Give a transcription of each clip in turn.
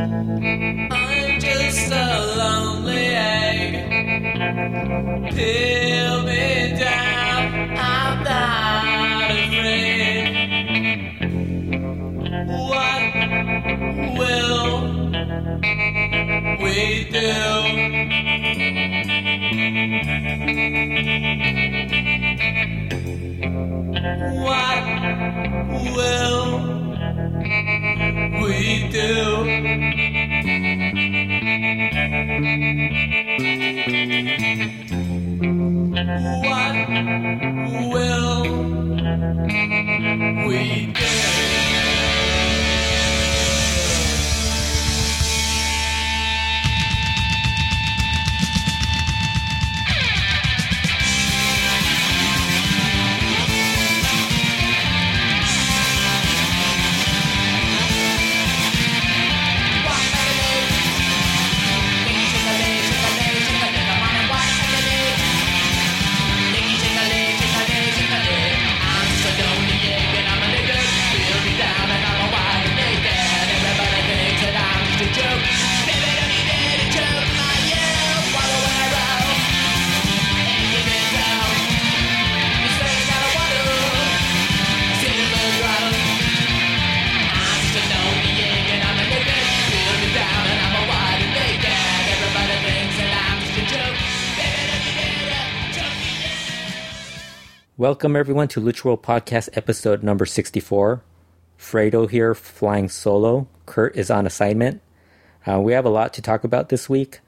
I'm just a lonely egg. Peel me down, I'm not afraid. What will we do? What will we do? What will we do? Welcome everyone to Lucha World Podcast episode number 64. Fredo here flying solo. Kurt is on assignment. Uh, we have a lot to talk about this week,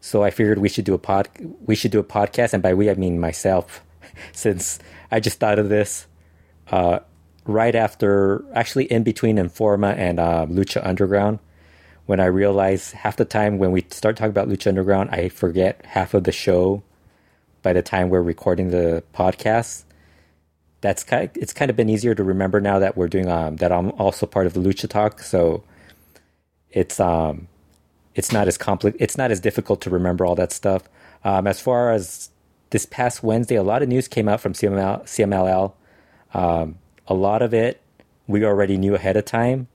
so I figured we should do a pod we should do a podcast and by we I mean myself since I just thought of this uh, right after actually in between Informa and uh, Lucha Underground when I realized half the time when we start talking about Lucha Underground I forget half of the show by the time we're recording the podcast that's kind of, it's kind of been easier to remember now that we're doing um that I'm also part of the Lucha Talk, so it's um it's not as compli- it's not as difficult to remember all that stuff. Um, as far as this past Wednesday, a lot of news came out from CML, CMLL. Um, a lot of it we already knew ahead of time,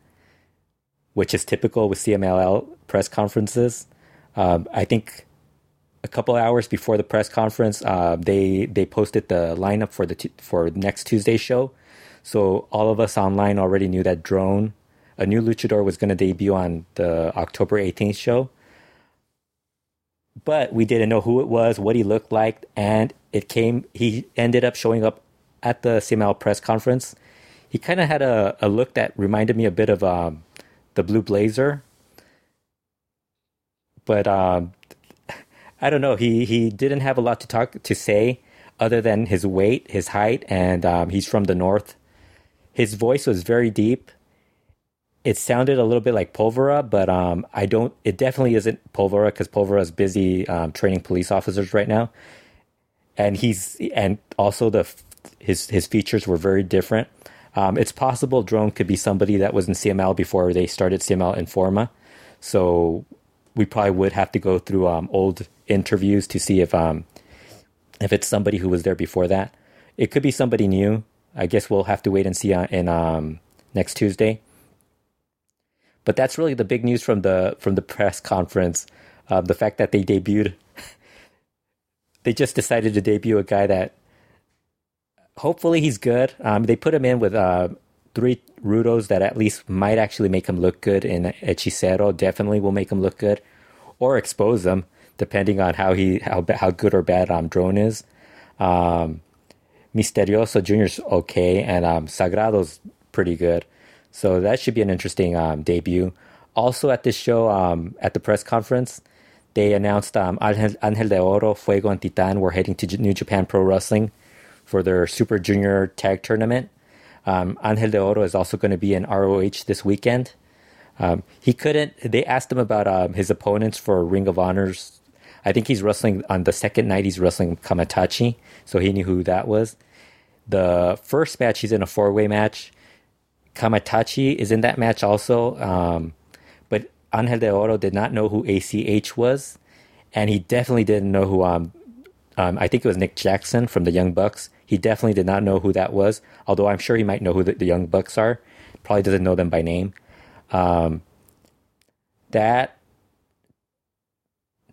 which is typical with CMLL press conferences. Um, I think a couple hours before the press conference, uh, they they posted the lineup for the t- for next Tuesday's show. So all of us online already knew that Drone, a new luchador, was going to debut on the October 18th show. But we didn't know who it was, what he looked like, and it came. He ended up showing up at the CML press conference. He kind of had a, a look that reminded me a bit of um, the Blue Blazer, but um, I don't know. He he didn't have a lot to talk to say other than his weight, his height, and um, he's from the north. His voice was very deep. It sounded a little bit like Pólvora, but um, I don't. It definitely isn't Pólvora because Pólvora is busy um, training police officers right now, and he's and also the his his features were very different. Um, it's possible Drone could be somebody that was in CML before they started CML Informa, so we probably would have to go through um, old interviews to see if um, if it's somebody who was there before that. It could be somebody new. I guess we'll have to wait and see uh, in um, next Tuesday. But that's really the big news from the from the press conference. Uh, the fact that they debuted, they just decided to debut a guy that hopefully he's good. Um, they put him in with uh, three rudos that at least might actually make him look good. And Hechicero definitely will make him look good, or expose him depending on how he how how good or bad um drone is. Um, Misterioso Junior's okay, and um, Sagrado's pretty good. So that should be an interesting um, debut. Also at this show, um, at the press conference, they announced um, Angel, Angel de Oro, Fuego, and Titan were heading to J- New Japan Pro Wrestling for their Super Junior Tag Tournament. Um, Angel de Oro is also going to be in ROH this weekend. Um, he couldn't. They asked him about um, his opponents for Ring of Honors. I think he's wrestling on the second night. He's wrestling Kamaitachi, so he knew who that was. The first match, he's in a four way match. Kamaitachi is in that match also, um, but Angel de Oro did not know who ACH was, and he definitely didn't know who. Um, um, I think it was Nick Jackson from the Young Bucks. He definitely did not know who that was, although I'm sure he might know who the, the Young Bucks are. Probably doesn't know them by name. Um, that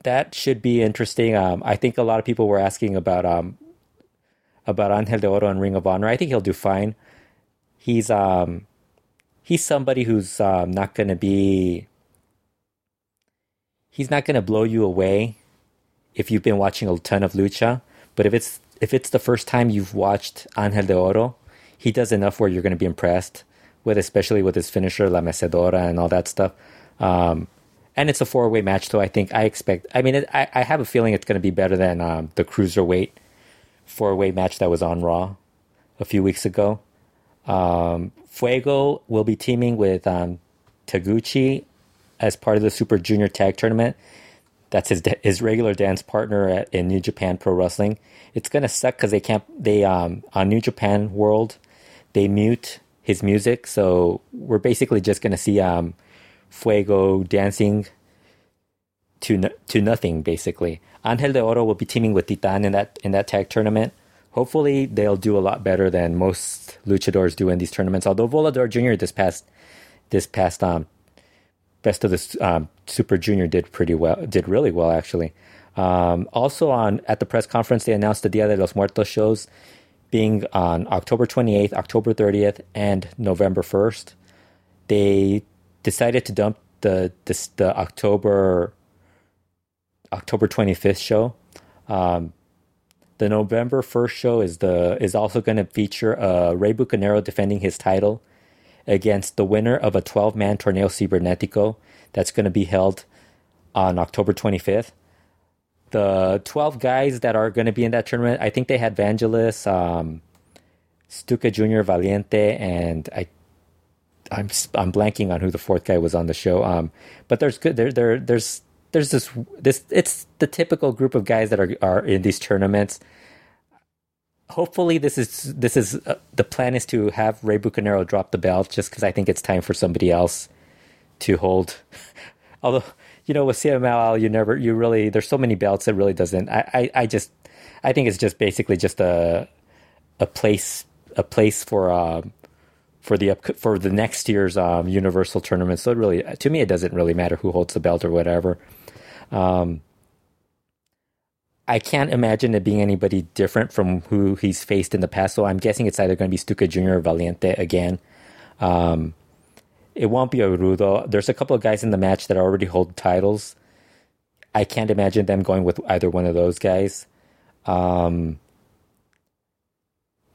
that should be interesting. Um, I think a lot of people were asking about um, about Angel de Oro and Ring of Honor. I think he'll do fine. He's um, he's somebody who's um, not going to be. He's not going to blow you away if you've been watching a ton of lucha. But if it's if it's the first time you've watched Angel de Oro, he does enough where you're going to be impressed with, especially with his finisher La Mecedora and all that stuff. Um, and it's a four way match, so I think I expect. I mean, it, I I have a feeling it's going to be better than um, the cruiserweight four way match that was on Raw a few weeks ago. Um, Fuego will be teaming with um, Taguchi as part of the Super Junior Tag Tournament. That's his his regular dance partner at, in New Japan Pro Wrestling. It's gonna suck because they can't. They um on New Japan World, they mute his music, so we're basically just gonna see um Fuego dancing to to nothing basically. Angel de Oro will be teaming with Titan in that in that tag tournament. Hopefully, they'll do a lot better than most luchadors do in these tournaments. Although Volador Jr. this past this past um best of the um, Super Junior did pretty well, did really well actually. Um, also on at the press conference, they announced the Dia de los Muertos shows being on October 28th, October 30th, and November 1st. They decided to dump the this, the October October 25th show. Um, the November 1st show is the is also going to feature uh, Rey Bucanero defending his title against the winner of a 12 man Torneo Cibernetico that's going to be held on October 25th. The 12 guys that are going to be in that tournament, I think they had Vangelis, um, Stuka Jr., Valiente, and I I'm I'm blanking on who the fourth guy was on the show. Um, but there's good there there there's there's this this it's the typical group of guys that are are in these tournaments. Hopefully, this is this is uh, the plan is to have Rey Bucanero drop the belt just because I think it's time for somebody else to hold. Although you know with CMLL, you never you really there's so many belts it really doesn't. I, I I just I think it's just basically just a a place a place for. Uh, for the up, for the next year's um, Universal tournament. So it really, to me, it doesn't really matter who holds the belt or whatever. Um, I can't imagine it being anybody different from who he's faced in the past. So I'm guessing it's either going to be Stuka Jr. or Valiente again. Um, it won't be Rudo. There's a couple of guys in the match that already hold titles. I can't imagine them going with either one of those guys. Um,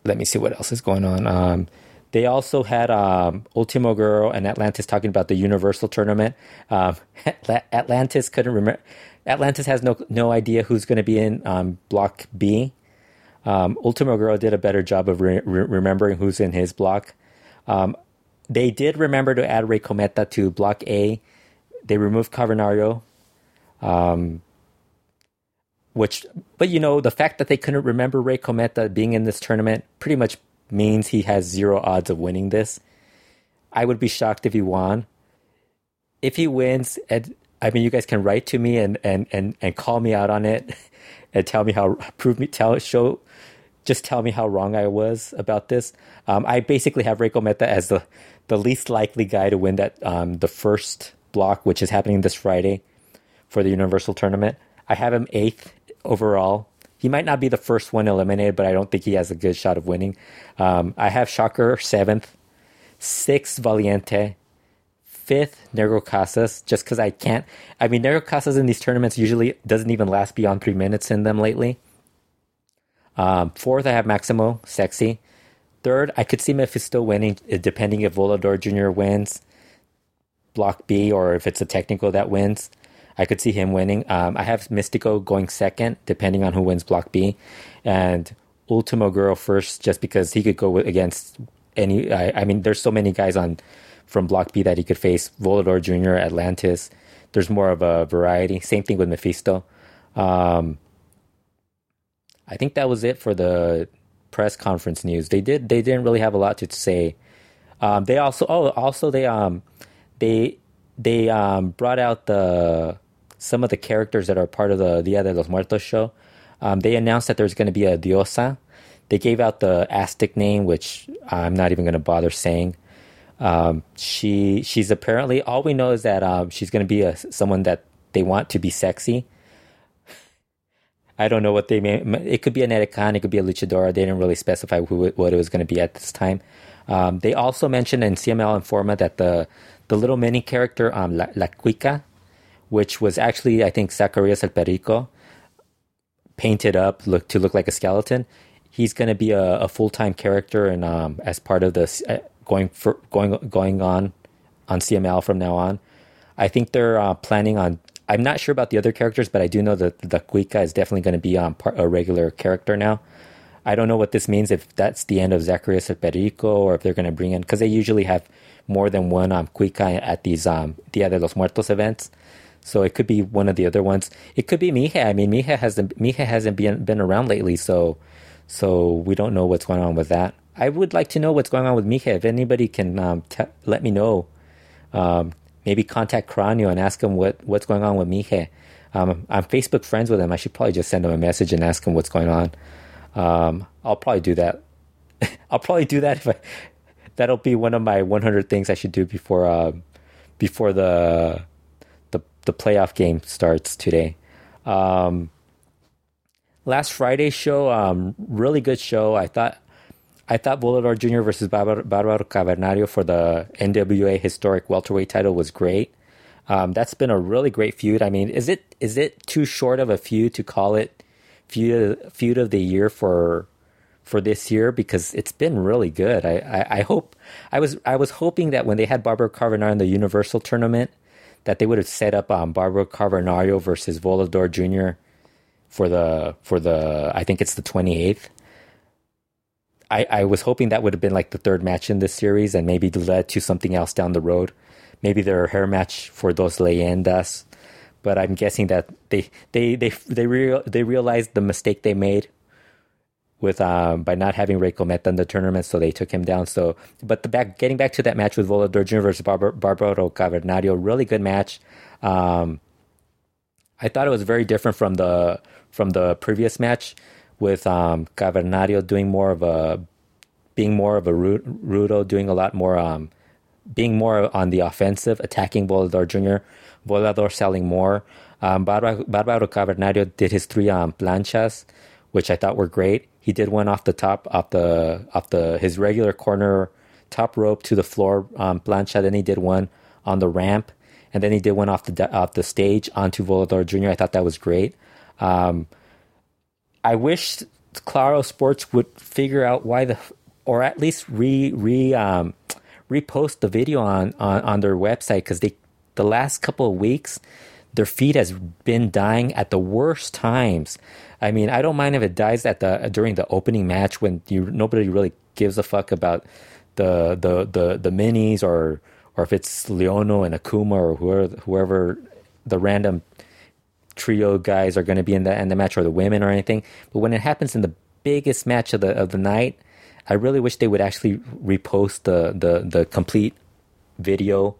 let me see what else is going on. Um, they also had um, Ultimo Guerrero and Atlantis talking about the Universal tournament. Um, Atlantis couldn't remember. Atlantis has no no idea who's going to be in um, Block B. Um, Ultimo Guerrero did a better job of re- re- remembering who's in his block. Um, they did remember to add Rey Cometa to Block A. They removed Cavernario. Um, which, but you know, the fact that they couldn't remember Rey Cometa being in this tournament pretty much means he has zero odds of winning this. I would be shocked if he won. If he wins, and I mean, you guys can write to me and and and and call me out on it, and tell me how prove me tell show, just tell me how wrong I was about this. Um, I basically have Rey Cometa as the the least likely guy to win that um, the first block, which is happening this Friday for the Universal Tournament. I have him eighth overall he might not be the first one eliminated, but I don't think he has a good shot of winning. Um, I have Shocker seventh, sixth Valiente, fifth Negro Casas, just because I can't. I mean, Negro Casas in these tournaments usually doesn't even last beyond three minutes in them lately. Um, fourth, I have Maximo, sexy. Third, I could see Mephisto winning, uh, depending if Volador Jr. wins Block B or if it's a technical that wins. I could see him winning. Um, I have Mystico going second, depending on who wins Block B, and Ultimo Guerrero first, just because he could go against any. I, I, mean, there's so many guys on from Block B that he could face. Volador Jr., Atlantis. There's more of a variety. Same thing with Mephisto. Um, I think that was it for the press conference news. They did. They didn't really have a lot to say. Um, they also. Oh, also they um, they they um, brought out the some of the characters that are part of the Dia de los Muertos show. Um, they announced that there's going to be a diosa. They gave out the Aztec name, which I'm not even going to bother saying. Um, she she's apparently all we know is that um, she's going to be a, someone that they want to be sexy. I don't know what they mean. It could be an Edecan, it could be a luchadora. They didn't really specify who what it was going to be at this time. Um, they also mentioned in CML Informa that the the little mini character um, La, La Cuica, which was actually I think Zacarias El Perico, painted up look to look like a skeleton. He's going to be a, a full time character and um, as part of this uh, going for going going on on CML from now on. I think they're uh, planning on. I'm not sure about the other characters, but I do know that the Cuica is definitely going to be um, part, a regular character now. I don't know what this means if that's the end of Zacarias El Perico or if they're going to bring in because they usually have more than one um, Cuica at these um, Dia de los Muertos events. So it could be one of the other ones. It could be Mije. I mean, Mije hasn't Mije hasn't been been around lately, so so we don't know what's going on with that. I would like to know what's going on with Mije. If anybody can um, t- let me know, um, maybe contact Cranio and ask him what, what's going on with Mije. Um, I'm Facebook friends with him. I should probably just send him a message and ask him what's going on. Um, I'll probably do that. I'll probably do that if I. That'll be one of my 100 things I should do before uh, before the the the playoff game starts today. Um, last Friday's show, um, really good show. I thought I thought Volador Jr. versus Barbaro Cavernario for the NWA historic welterweight title was great. Um, that's been a really great feud. I mean, is it is it too short of a feud to call it feud feud of the year for for this year because it's been really good. I, I, I, hope I was I was hoping that when they had Barbaro Cavernario in the Universal tournament, that they would have set up um, Barbaro Cavernario versus Volador Jr. for the for the I think it's the twenty eighth. I, I was hoping that would have been like the third match in this series and maybe led to something else down the road. Maybe their hair match for those leyendas. But I'm guessing that they they they they real they realized the mistake they made with um, by not having Rey Cometa in the tournament, so they took him down. So, but the back getting back to that match with Volador Jr. versus Bar- Barbaro Cavernario, really good match. Um, I thought it was very different from the from the previous match with um, Cavernario doing more of a being more of a Rudo, doing a lot more um, being more on the offensive, attacking Volador Jr. Volador selling more. Um, Barbaro, Cavernario did his three um, planchas, which I thought were great. He did one off the top, off the off the his regular corner top rope to the floor um, plancha. Then he did one on the ramp, and then he did one off the off the stage onto Volador Jr. I thought that was great. Um, I wish Claro Sports would figure out why the, or at least re re um, repost the video on on, on their website because they the last couple of weeks their feed has been dying at the worst times. I mean, I don't mind if it dies at the during the opening match when you nobody really gives a fuck about the the the the minis or or if it's Leono and Akuma or whoever whoever the random trio guys are going to be in the in the match or the women or anything. But when it happens in the biggest match of the of the night, I really wish they would actually repost the the the complete video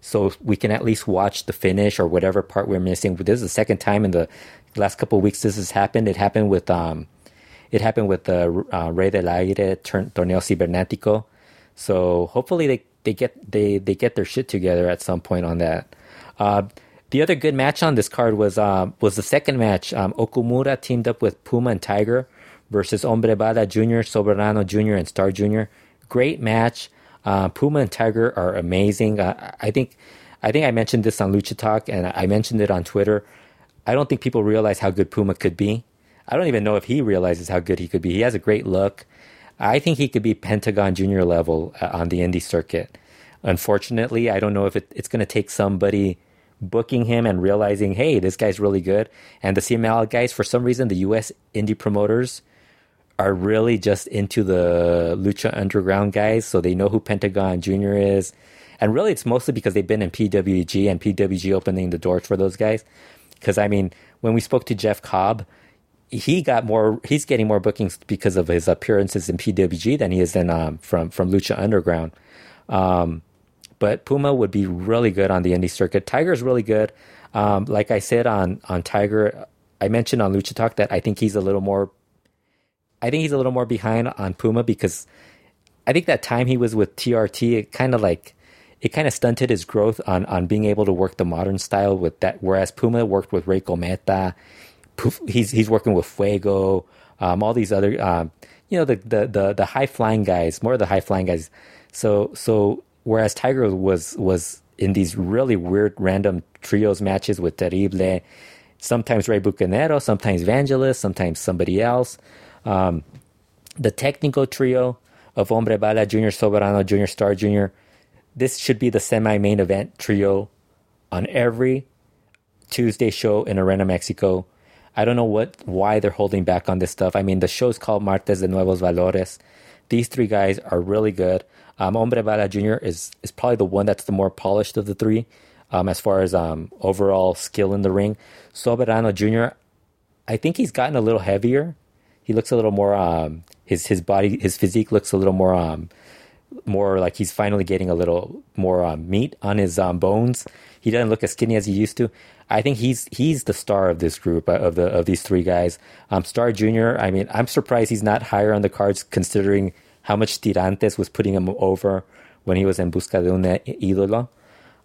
so we can at least watch the finish or whatever part we're missing. This is the second time in the last couple weeks this has happened. It happened with um, it happened with the uh, Rey del Aire Torneo Cibernético. So hopefully they, they get they they get their shit together at some point on that. Uh, the other good match on this card was uh, was the second match. Um, Okumura teamed up with Puma and Tiger versus Hombre Bala Jr., Soberano Jr., and Star Jr. Great match. Uh, Puma and Tiger are amazing. Uh, I think I think I mentioned this on Lucha Talk and I mentioned it on Twitter. I don't think people realize how good Puma could be. I don't even know if he realizes how good he could be. He has a great look. I think he could be Pentagon Junior level uh, on the indie circuit. Unfortunately, I don't know if it, it's going to take somebody booking him and realizing, hey, this guy's really good. And the CML guys, for some reason, the US indie promoters are really just into the Lucha Underground guys, so they know who Pentagon Jr. is. And really, it's mostly because they've been in PWG and PWG opening the doors for those guys. Because, I mean, when we spoke to Jeff Cobb, he got more, he's getting more bookings because of his appearances in PWG than he is in um, from, from Lucha Underground. Um, but Puma would be really good on the indie circuit. Tiger's really good. Um, like I said on, on Tiger, I mentioned on Lucha Talk that I think he's a little more I think he's a little more behind on Puma because I think that time he was with TRT, it kind of like it kind of stunted his growth on on being able to work the modern style with that. Whereas Puma worked with Rey Cometa, he's he's working with Fuego, um, all these other um, you know the, the the the high flying guys, more of the high flying guys. So so whereas Tiger was was in these really weird random trios matches with Terrible, sometimes Rey Bucanero, sometimes Vangelis, sometimes somebody else. Um, the technical trio of Hombre Bala, Junior Soberano, Junior Star Junior. This should be the semi main event trio on every Tuesday show in Arena Mexico. I don't know what why they're holding back on this stuff. I mean, the show's called Martes de Nuevos Valores. These three guys are really good. Um, Hombre Bala Jr. is is probably the one that's the more polished of the three, um, as far as um, overall skill in the ring. Soberano Jr. I think he's gotten a little heavier. He looks a little more. Um, his his body, his physique looks a little more um, more like he's finally getting a little more um, meat on his um, bones. He doesn't look as skinny as he used to. I think he's he's the star of this group uh, of the of these three guys. Um, star Junior. I mean, I'm surprised he's not higher on the cards considering how much Tirantes was putting him over when he was in Busca de un ídolo.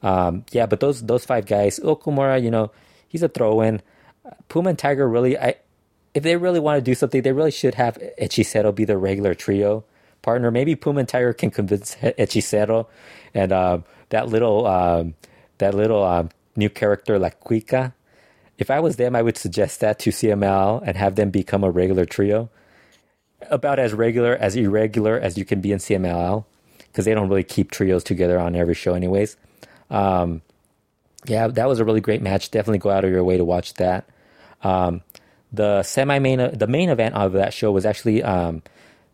Um, yeah, but those those five guys, Okumura, you know, he's a throw-in. Puma and Tiger really, I if they really want to do something, they really should have Hechicero be the regular trio partner. Maybe Puma and Tiger can convince Hechicero and uh, that little um, that little um, new character La Cuica. If I was them, I would suggest that to CML and have them become a regular trio. About as regular as irregular as you can be in CMLL because they don't really keep trios together on every show, anyways. Um, yeah, that was a really great match. Definitely go out of your way to watch that. Um, the semi main, the main event of that show was actually um,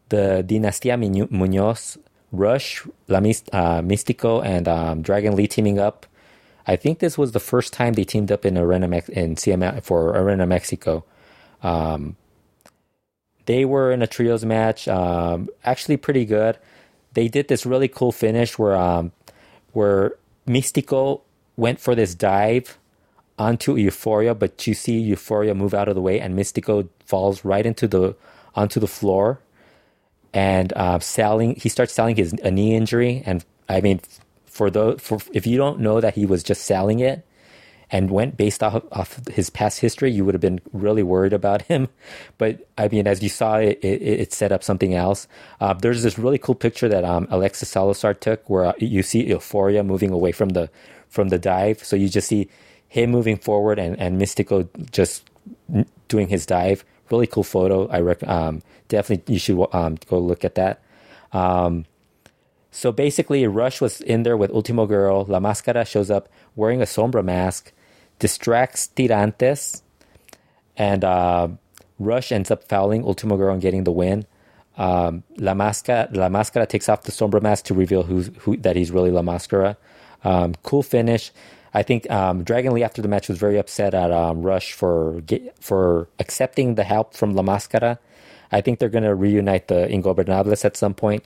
the Dinastia Munoz, Rush, La Mist, uh, Mystico, and um, Dragon Lee teaming up I think this was the first time they teamed up in Arena in CM for Arena Mexico. Um, they were in a trios match, um, actually pretty good. They did this really cool finish where um, where Mystico went for this dive onto Euforia, but you see Euforia move out of the way, and Mystico falls right into the onto the floor, and uh, selling. He starts selling his a knee injury, and I mean, for the for if you don't know that he was just selling it and went based off off his past history, you would have been really worried about him. But I mean, as you saw, it, it, it set up something else. Uh, there's this really cool picture that um, Alexis Salazar took, where uh, you see Euforia moving away from the from the dive. So you just see him moving forward and and Mystico just doing his dive. Really cool photo. I rec- um, definitely you should um, go look at that. Um, so basically, Rush was in there with Ultimo Guerrero. La Máscara shows up wearing a sombra mask, distracts Tirantes, and uh, Rush ends up fouling Ultimo Guerrero and getting the win. Um, La Máscara, La Máscara takes off the sombra mask to reveal who's, who that he's really La Máscara. Um, cool finish. I think um, Dragon Lee after the match was very upset at um, Rush for get, for accepting the help from La Máscara. I think they're going to reunite the Ingobernables at some point.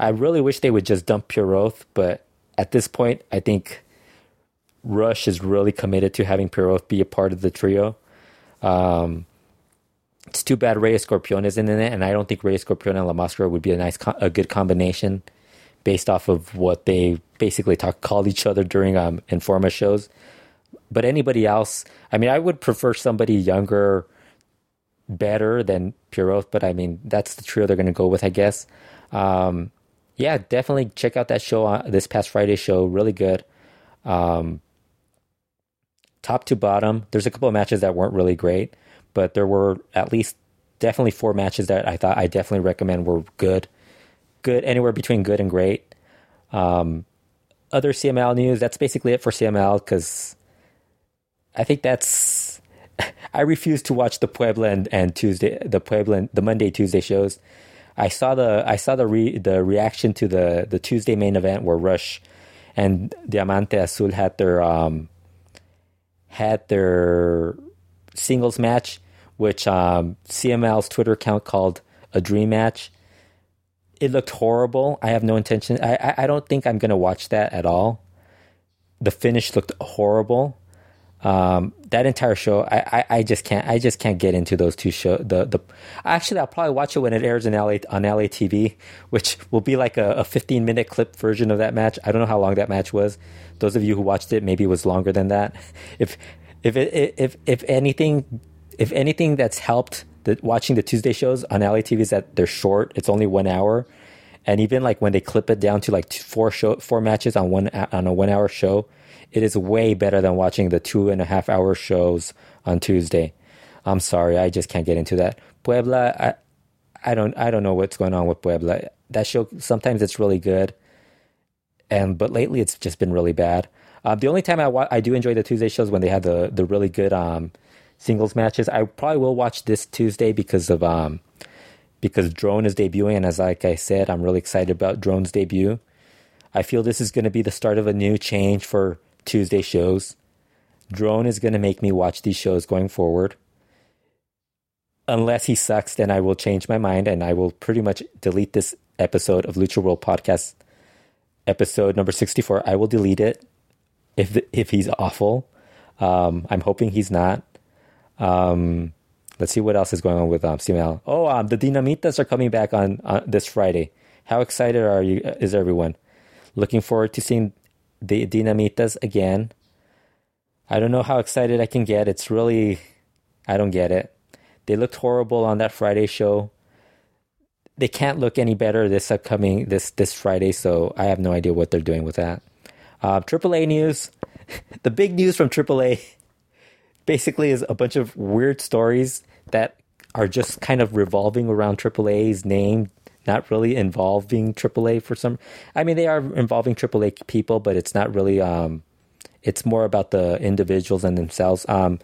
I really wish they would just dump Pierroth, but at this point, I think Rush is really committed to having Pierroth be a part of the trio. Um, it's too bad Rey Escorpion isn't in it, and I don't think Rey Escorpion and La Máscara would be a nice, a good combination based off of what they basically talk called each other during um Informa shows. But anybody else, I mean, I would prefer somebody younger, better than Pierroth. But I mean, that's the trio they're going to go with, I guess. Um, yeah, definitely check out that show uh, this past Friday show. Really good. Um, top to bottom, there's a couple of matches that weren't really great, but there were at least definitely four matches that I thought I definitely recommend were good. Good, anywhere between good and great. Um, other CML news, that's basically it for CML because I think that's. I refuse to watch the Puebla and, and Tuesday, the Puebla, and, the Monday, Tuesday shows I saw the I saw the re, the reaction to the the Tuesday main event where Rush and Diamante Azul had their um, had their singles match, which um, CML's Twitter account called a dream match. It looked horrible. I have no intention. I I, I don't think I'm gonna watch that at all. The finish looked horrible. Um, that entire show, I, I, I just can't I just can't get into those two show. The the actually I'll probably watch it when it airs in LA on LA TV, which will be like a, a 15 minute clip version of that match. I don't know how long that match was. Those of you who watched it, maybe it was longer than that. If if it, if if anything if anything that's helped the, watching the Tuesday shows on LA TV is that they're short. It's only one hour, and even like when they clip it down to like two, four show four matches on one on a one hour show, it is way better than watching the two and a half hour shows on Tuesday. I'm sorry, I just can't get into that. Puebla, I, I don't, I don't know what's going on with Puebla. That show sometimes it's really good, and but lately it's just been really bad. Uh, the only time I wa- I do enjoy the Tuesday shows when they have the the really good um, singles matches. I probably will watch this Tuesday because of um because Drone is debuting, and as like I said, I'm really excited about Drone's debut. I feel this is going to be the start of a new change for Tuesday shows. Drone is going to make me watch these shows going forward. Unless he sucks, then I will change my mind and I will pretty much delete this episode of Lucha World Podcast, episode number 64. I will delete it if if he's awful. Um, I'm hoping he's not. Um, let's see what else is going on with um, CML. Oh, um, the Dinamitas are coming back on, on this Friday. How excited are you? Is everyone looking forward to seeing the Dinamitas again? I don't know how excited I can get. It's really, I don't get it. They looked horrible on that Friday show. They can't look any better this upcoming this this Friday. So I have no idea what they're doing with that. Uh, AAA news. the big news from AAA basically is a bunch of weird stories that are just kind of revolving around AAA's name, not really involving AAA for some. I mean, they are involving AAA people, but it's not really. Um, it's more about the individuals and themselves. Um,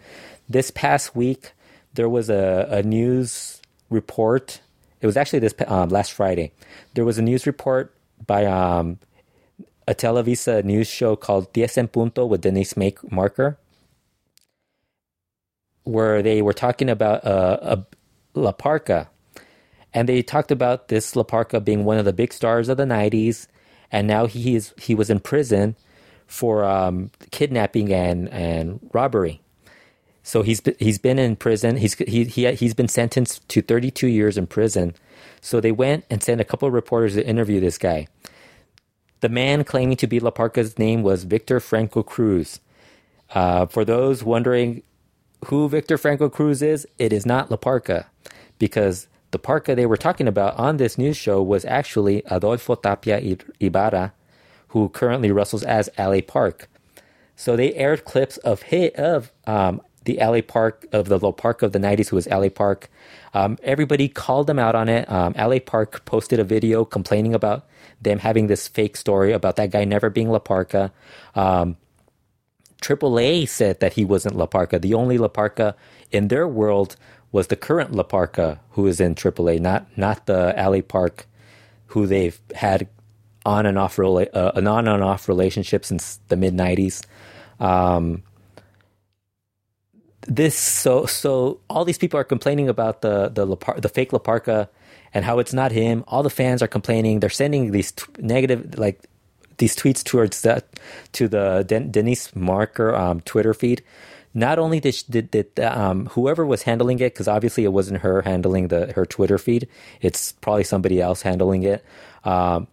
this past week, there was a, a news report. It was actually this um, last Friday. There was a news report by um, a Televisa news show called Diez en Punto with Denise Make- Maerker, where they were talking about uh, a La Parca. And they talked about this La Parca being one of the big stars of the 90s. And now he, is, he was in prison for um, kidnapping and, and robbery. So he's he's been in prison. He's he, he he's been sentenced to 32 years in prison. So they went and sent a couple of reporters to interview this guy. The man claiming to be La Parca's name was Victor Franco Cruz. Uh, for those wondering who Victor Franco Cruz is, it is not La Parca, because the parka they were talking about on this news show was actually Adolfo Tapia Ibarra, who currently wrestles as LA Park. So they aired clips of of um, the LA Park of the La Park of the 90s, who was LA Park. Um, everybody called them out on it. Um, LA Park posted a video complaining about them having this fake story about that guy never being La Parca. Um, AAA said that he wasn't La Parca. The only La Parca in their world was the current La Parca who is in AAA, not not the LA Park who they've had on and off rela- uh, an on and off relationship since the mid 90s. Um, this so so all these people are complaining about the the the fake La Parca and how it's not him. All the fans are complaining. They're sending these t- negative like these tweets towards that to the Den- Denise Maerker um, Twitter feed. Not only did, did, did um, whoever was handling it, because obviously it wasn't her handling the her Twitter feed. It's probably somebody else handling it. Um,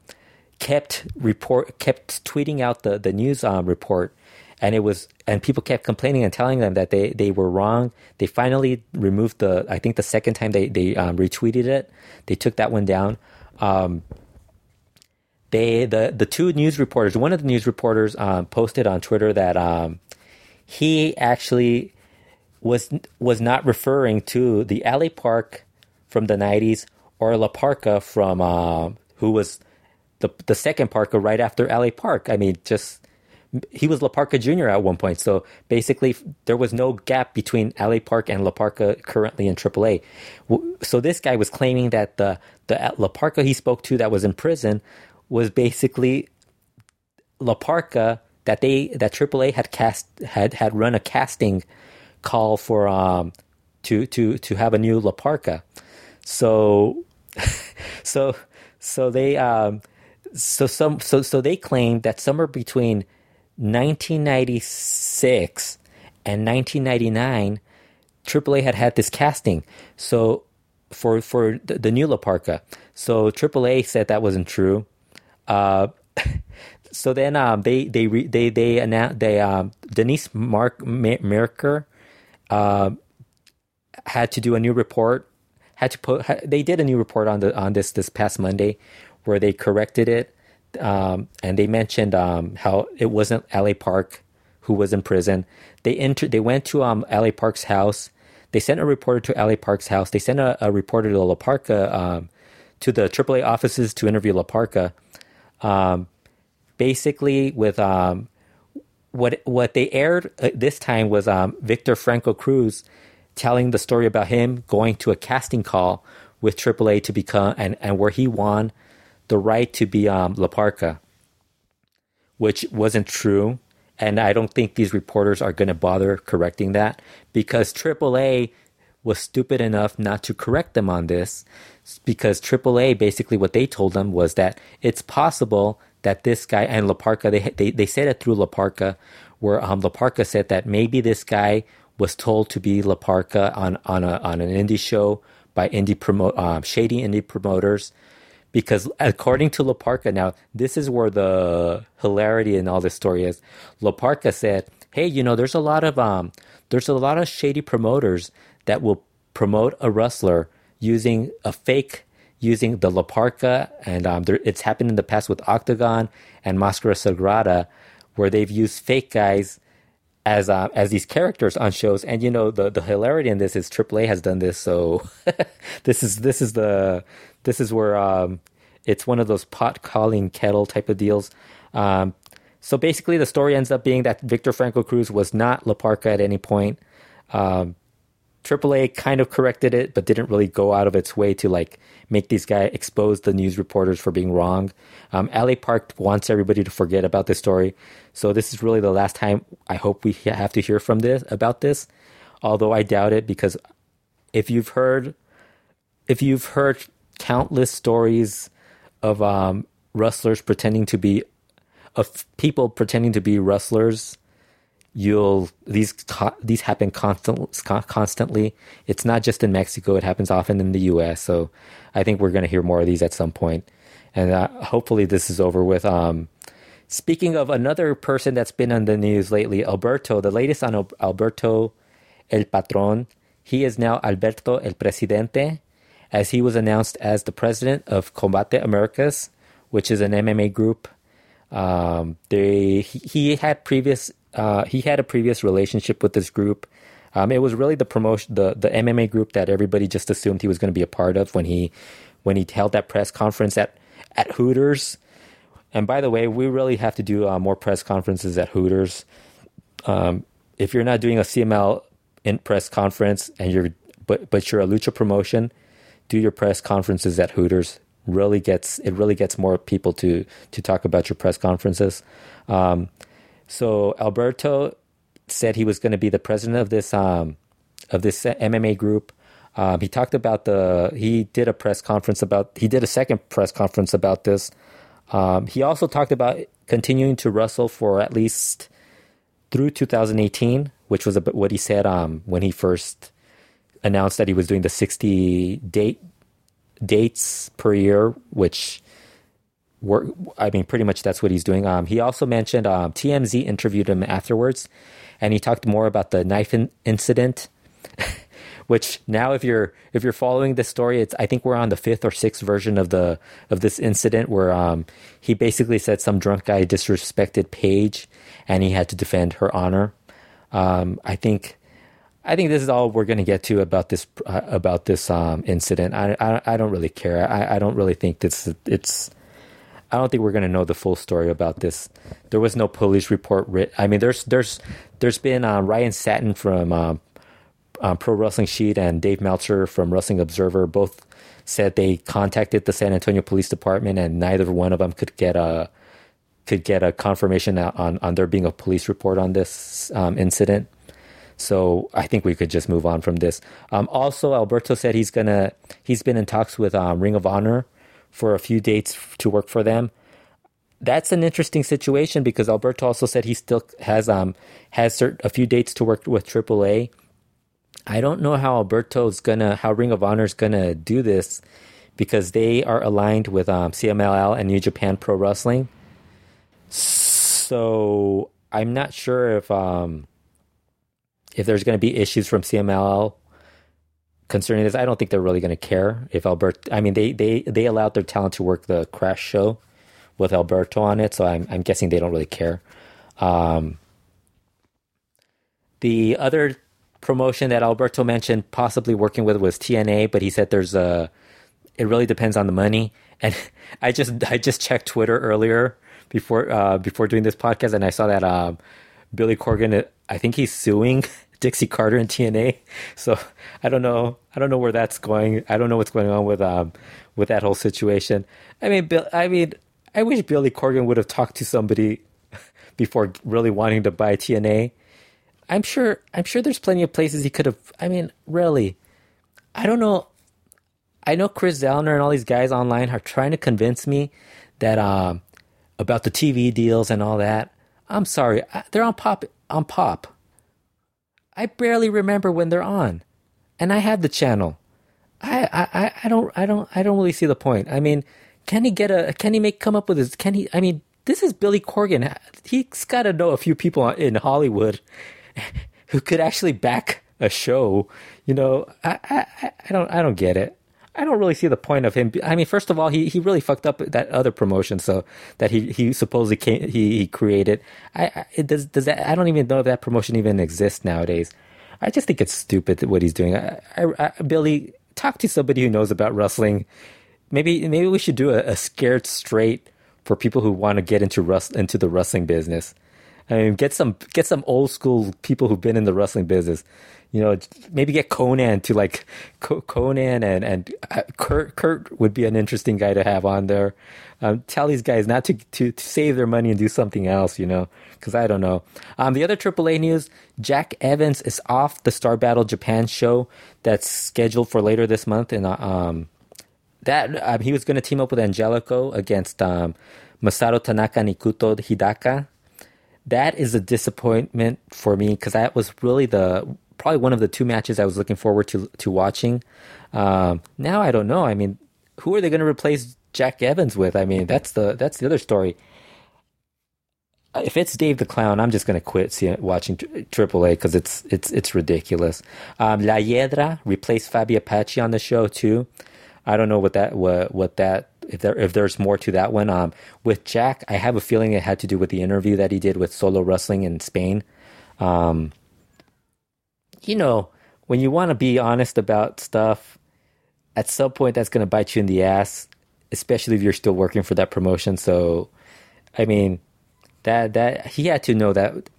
kept report kept tweeting out the the news um, report and it was and people kept complaining and telling them that they they were wrong they finally removed the i think the second time they they um, retweeted it they took that one down um, they the the two news reporters one of the news reporters um, posted on twitter that he actually was was not referring to the LA Park from the 90s or La Parca from um, who was the the second Parka right after LA Park. I mean, just he was La Parca Jr. at one point. So basically, there was no gap between LA Park and La Parca currently in AAA. So this guy was claiming that the the La Parca he spoke to that was in prison was basically La Parca that they that AAA had cast had had run a casting call for um to to to have a new La Parca. So so so they um so some so so they claimed that somewhere between 1996 and 1999, AAA had had this casting. So for for the, the new La Parka, so AAA said that wasn't true. Uh, so then um, they they re, they they announced they um, Denise Mark Maerker uh, had to do a new report. Had to put they did a new report on the on this this past Monday, where they corrected it, um, and they mentioned um, how it wasn't L.A. Park who was in prison. They entered. They went to um, L.A. Park's house. They sent a reporter to L.A. Park's house. They sent a, a reporter to La Parka um, to the AAA offices to interview La Parka. Um, basically, with um, what what they aired uh, this time was um, Victor Franco Cruz telling the story about him going to a casting call with AAA to become and, and where he won the right to be um, La Parka, which wasn't true. And I don't think these reporters are going to bother correcting that because AAA was stupid enough not to correct them on this. Because AAA basically what they told them was that it's possible that this guy and La Parka, they, they, they said it through La Parka, where um, La Parka said that maybe this guy was told to be La Parka on, on, a, on an indie show by indie promo, um, shady indie promoters because according to La Parka, now this is where the hilarity in all this story is. La Parka said, "Hey, you know, there's a lot of um, there's a lot of shady promoters that will promote a wrestler using a fake." Using the La Parka, and um, there, it's happened in the past with Octagon and Mascara Sagrada, where they've used fake guys as uh, as these characters on shows. And you know the the hilarity in this is AAA has done this, so this is this is the this is where um, it's one of those pot calling kettle type of deals. Um, so basically, the story ends up being that Victor Franco Cruz was not La Parka at any point. Um, AAA kind of corrected it, but didn't really go out of its way to like make these guys expose the news reporters for being wrong. Um, LA Park wants everybody to forget about this story, so this is really the last time I hope we have to hear from this about this. Although I doubt it because if you've heard, if you've heard countless stories of um, wrestlers pretending to be of people pretending to be wrestlers you'll these these happen constant, constantly. It's not just in mexico. It happens often in the us so i think we're going to hear more of these at some point. And uh, hopefully this is over with. Um, speaking of another person that's been on the news lately alberto the latest on alberto el patron. He is now alberto el presidente as he was announced as the president of Combate Americas, which is an MMA group. Um, they he, he, had previous uh, he had a previous relationship with this group. Um, it was really the promotion the the MMA group that everybody just assumed he was going to be a part of when he when he held that press conference at at Hooters. And by the way, we really have to do uh, more press conferences at Hooters. Um, if you're not doing a CML in press conference and you're but but you're a lucha promotion, do your press conferences at Hooters. Really gets it really gets more people to to talk about your press conferences. Um, so Alberto said he was going to be the president of this um, of this MMA group. Um, he talked about the he did a press conference about he did a second press conference about this. Um, he also talked about continuing to wrestle for at least through 2018, which was what he said um, when he first announced that he was doing the 60 date dates per year, which were, I mean, pretty much that's what he's doing. Um, he also mentioned um, TMZ interviewed him afterwards, and he talked more about the knife in- incident. which now, if you're if you're following this story, it's I think we're on the fifth or sixth version of the of this incident where um, he basically said some drunk guy disrespected Paige, and he had to defend her honor. Um, I think I think this is all we're going to get to about this uh, about this um, incident. I, I, I don't really care. I, I don't really think this it's. I don't think we're going to know the full story about this. There was no police report writ. I mean, there's there's there's been uh, Ryan Satin from uh, uh, Pro Wrestling Sheet and Dave Meltzer from Wrestling Observer both said they contacted the San Antonio Police Department and neither one of them could get a could get a confirmation on on there being a police report on this um, incident. So I think we could just move on from this. Um, also, Alberto said he's gonna he's been in talks with um, Ring of Honor for a few dates to work for them. that's an interesting situation because Alberto also said he still has um has cert- a few dates to work with AAA. I don't know how Alberto's gonna how Ring of Honor is gonna do this because they are aligned with um, CMLL and New Japan Pro Wrestling. So I'm not sure if um if there's going to be issues from CMLL concerning this. I don't think they're really going to care if Alberto. I mean, they they they allowed their talent to work the Crash show with Alberto on it, so I'm I'm guessing they don't really care. Um, the other promotion that Alberto mentioned possibly working with was TNA, but he said there's a it really depends on the money. And I just I just checked Twitter earlier before uh, before doing this podcast, and I saw that um, Billy Corgan. I think he's suing Dixie Carter and TNA. So I don't know. I don't know where that's going. I don't know what's going on with um with that whole situation. I mean, Bill. I mean, I wish Billy Corgan would have talked to somebody before really wanting to buy TNA. I'm sure. I'm sure there's plenty of places he could have. I mean, really. I don't know. I know Chris Zellner and all these guys online are trying to convince me that um, about the TV deals and all that. I'm sorry, they're on pop on pop. I barely remember when they're on, and I have the channel. I, I, I don't I don't I don't really see the point. I mean, can he get a can he make come up with his can he I mean this is Billy Corgan. He's got to know a few people in Hollywood who could actually back a show. You know, I, I, I don't I don't get it. I don't really see the point of him. I mean, first of all, he, he really fucked up that other promotion, so that he, he supposedly came, he, he created. I, I does does that? I don't even know if that promotion even exists nowadays. I just think it's stupid what he's doing. I, I, I, Billy, talk to somebody who knows about wrestling. Maybe maybe we should do a, a scared straight for people who want to get into rust into the wrestling business. I mean, get some get some old school people who've been in the wrestling business you know, maybe get Konnan to like Konnan and and uh, Kurt. Kurt would be an interesting guy to have on there. Um, tell these guys not to, to, to save their money and do something else, you know, because I don't know. Um, the other AAA news: Jack Evans is off the Star Battle Japan show that's scheduled for later this month, and uh, um, that um, he was going to team up with Angelico against um, Masato Tanaka and Ikuto Hidaka. That is a disappointment for me because that was really the probably one of the two matches I was looking forward to to watching. Um, now I don't know. I mean, who are they going to replace Jack Evans with? I mean, that's the that's the other story. If it's Dave the Clown, I'm just going to quit seeing, watching AAA because it's it's it's ridiculous. Um, La Hiedra replaced Faby Apache on the show too. I don't know what that what what that if there if there's more to that one. Um, with Jack, I have a feeling it had to do with the interview that he did with Solo Wrestling in Spain. Um, you know, when you want to be honest about stuff, at some point that's going to bite you in the ass, especially if you're still working for that promotion. So, I mean, that that he had to know that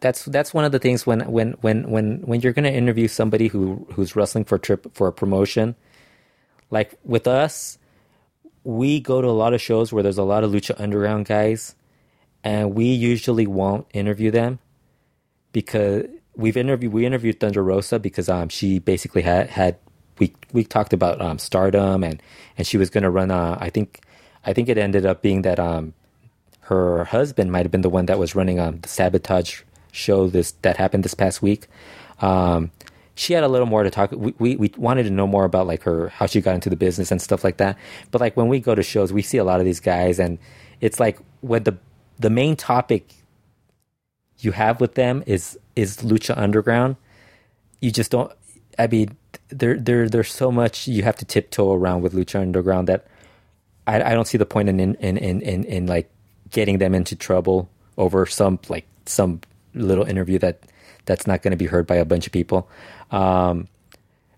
that's that's one of the things when when when when when you're going to interview somebody who who's wrestling for a trip for a promotion, like with us, we go to a lot of shows where there's a lot of lucha underground guys, and we usually won't interview them because we've interviewed we interviewed Thunder Rosa because um she basically had had we we talked about um stardom and and she was going to run uh I think I think it ended up being that um her husband might have been the one that was running um the sabotage show this that happened this past week. Um she had a little more to talk we, we we wanted to know more about like her how she got into the business and stuff like that. But like when we go to shows we see a lot of these guys and it's like when the the main topic you have with them is is Lucha Underground, you just don't. I mean, there there there's so much you have to tiptoe around with Lucha Underground that I, I don't see the point in in, in in in in like getting them into trouble over some like some little interview that that's not going to be heard by a bunch of people um,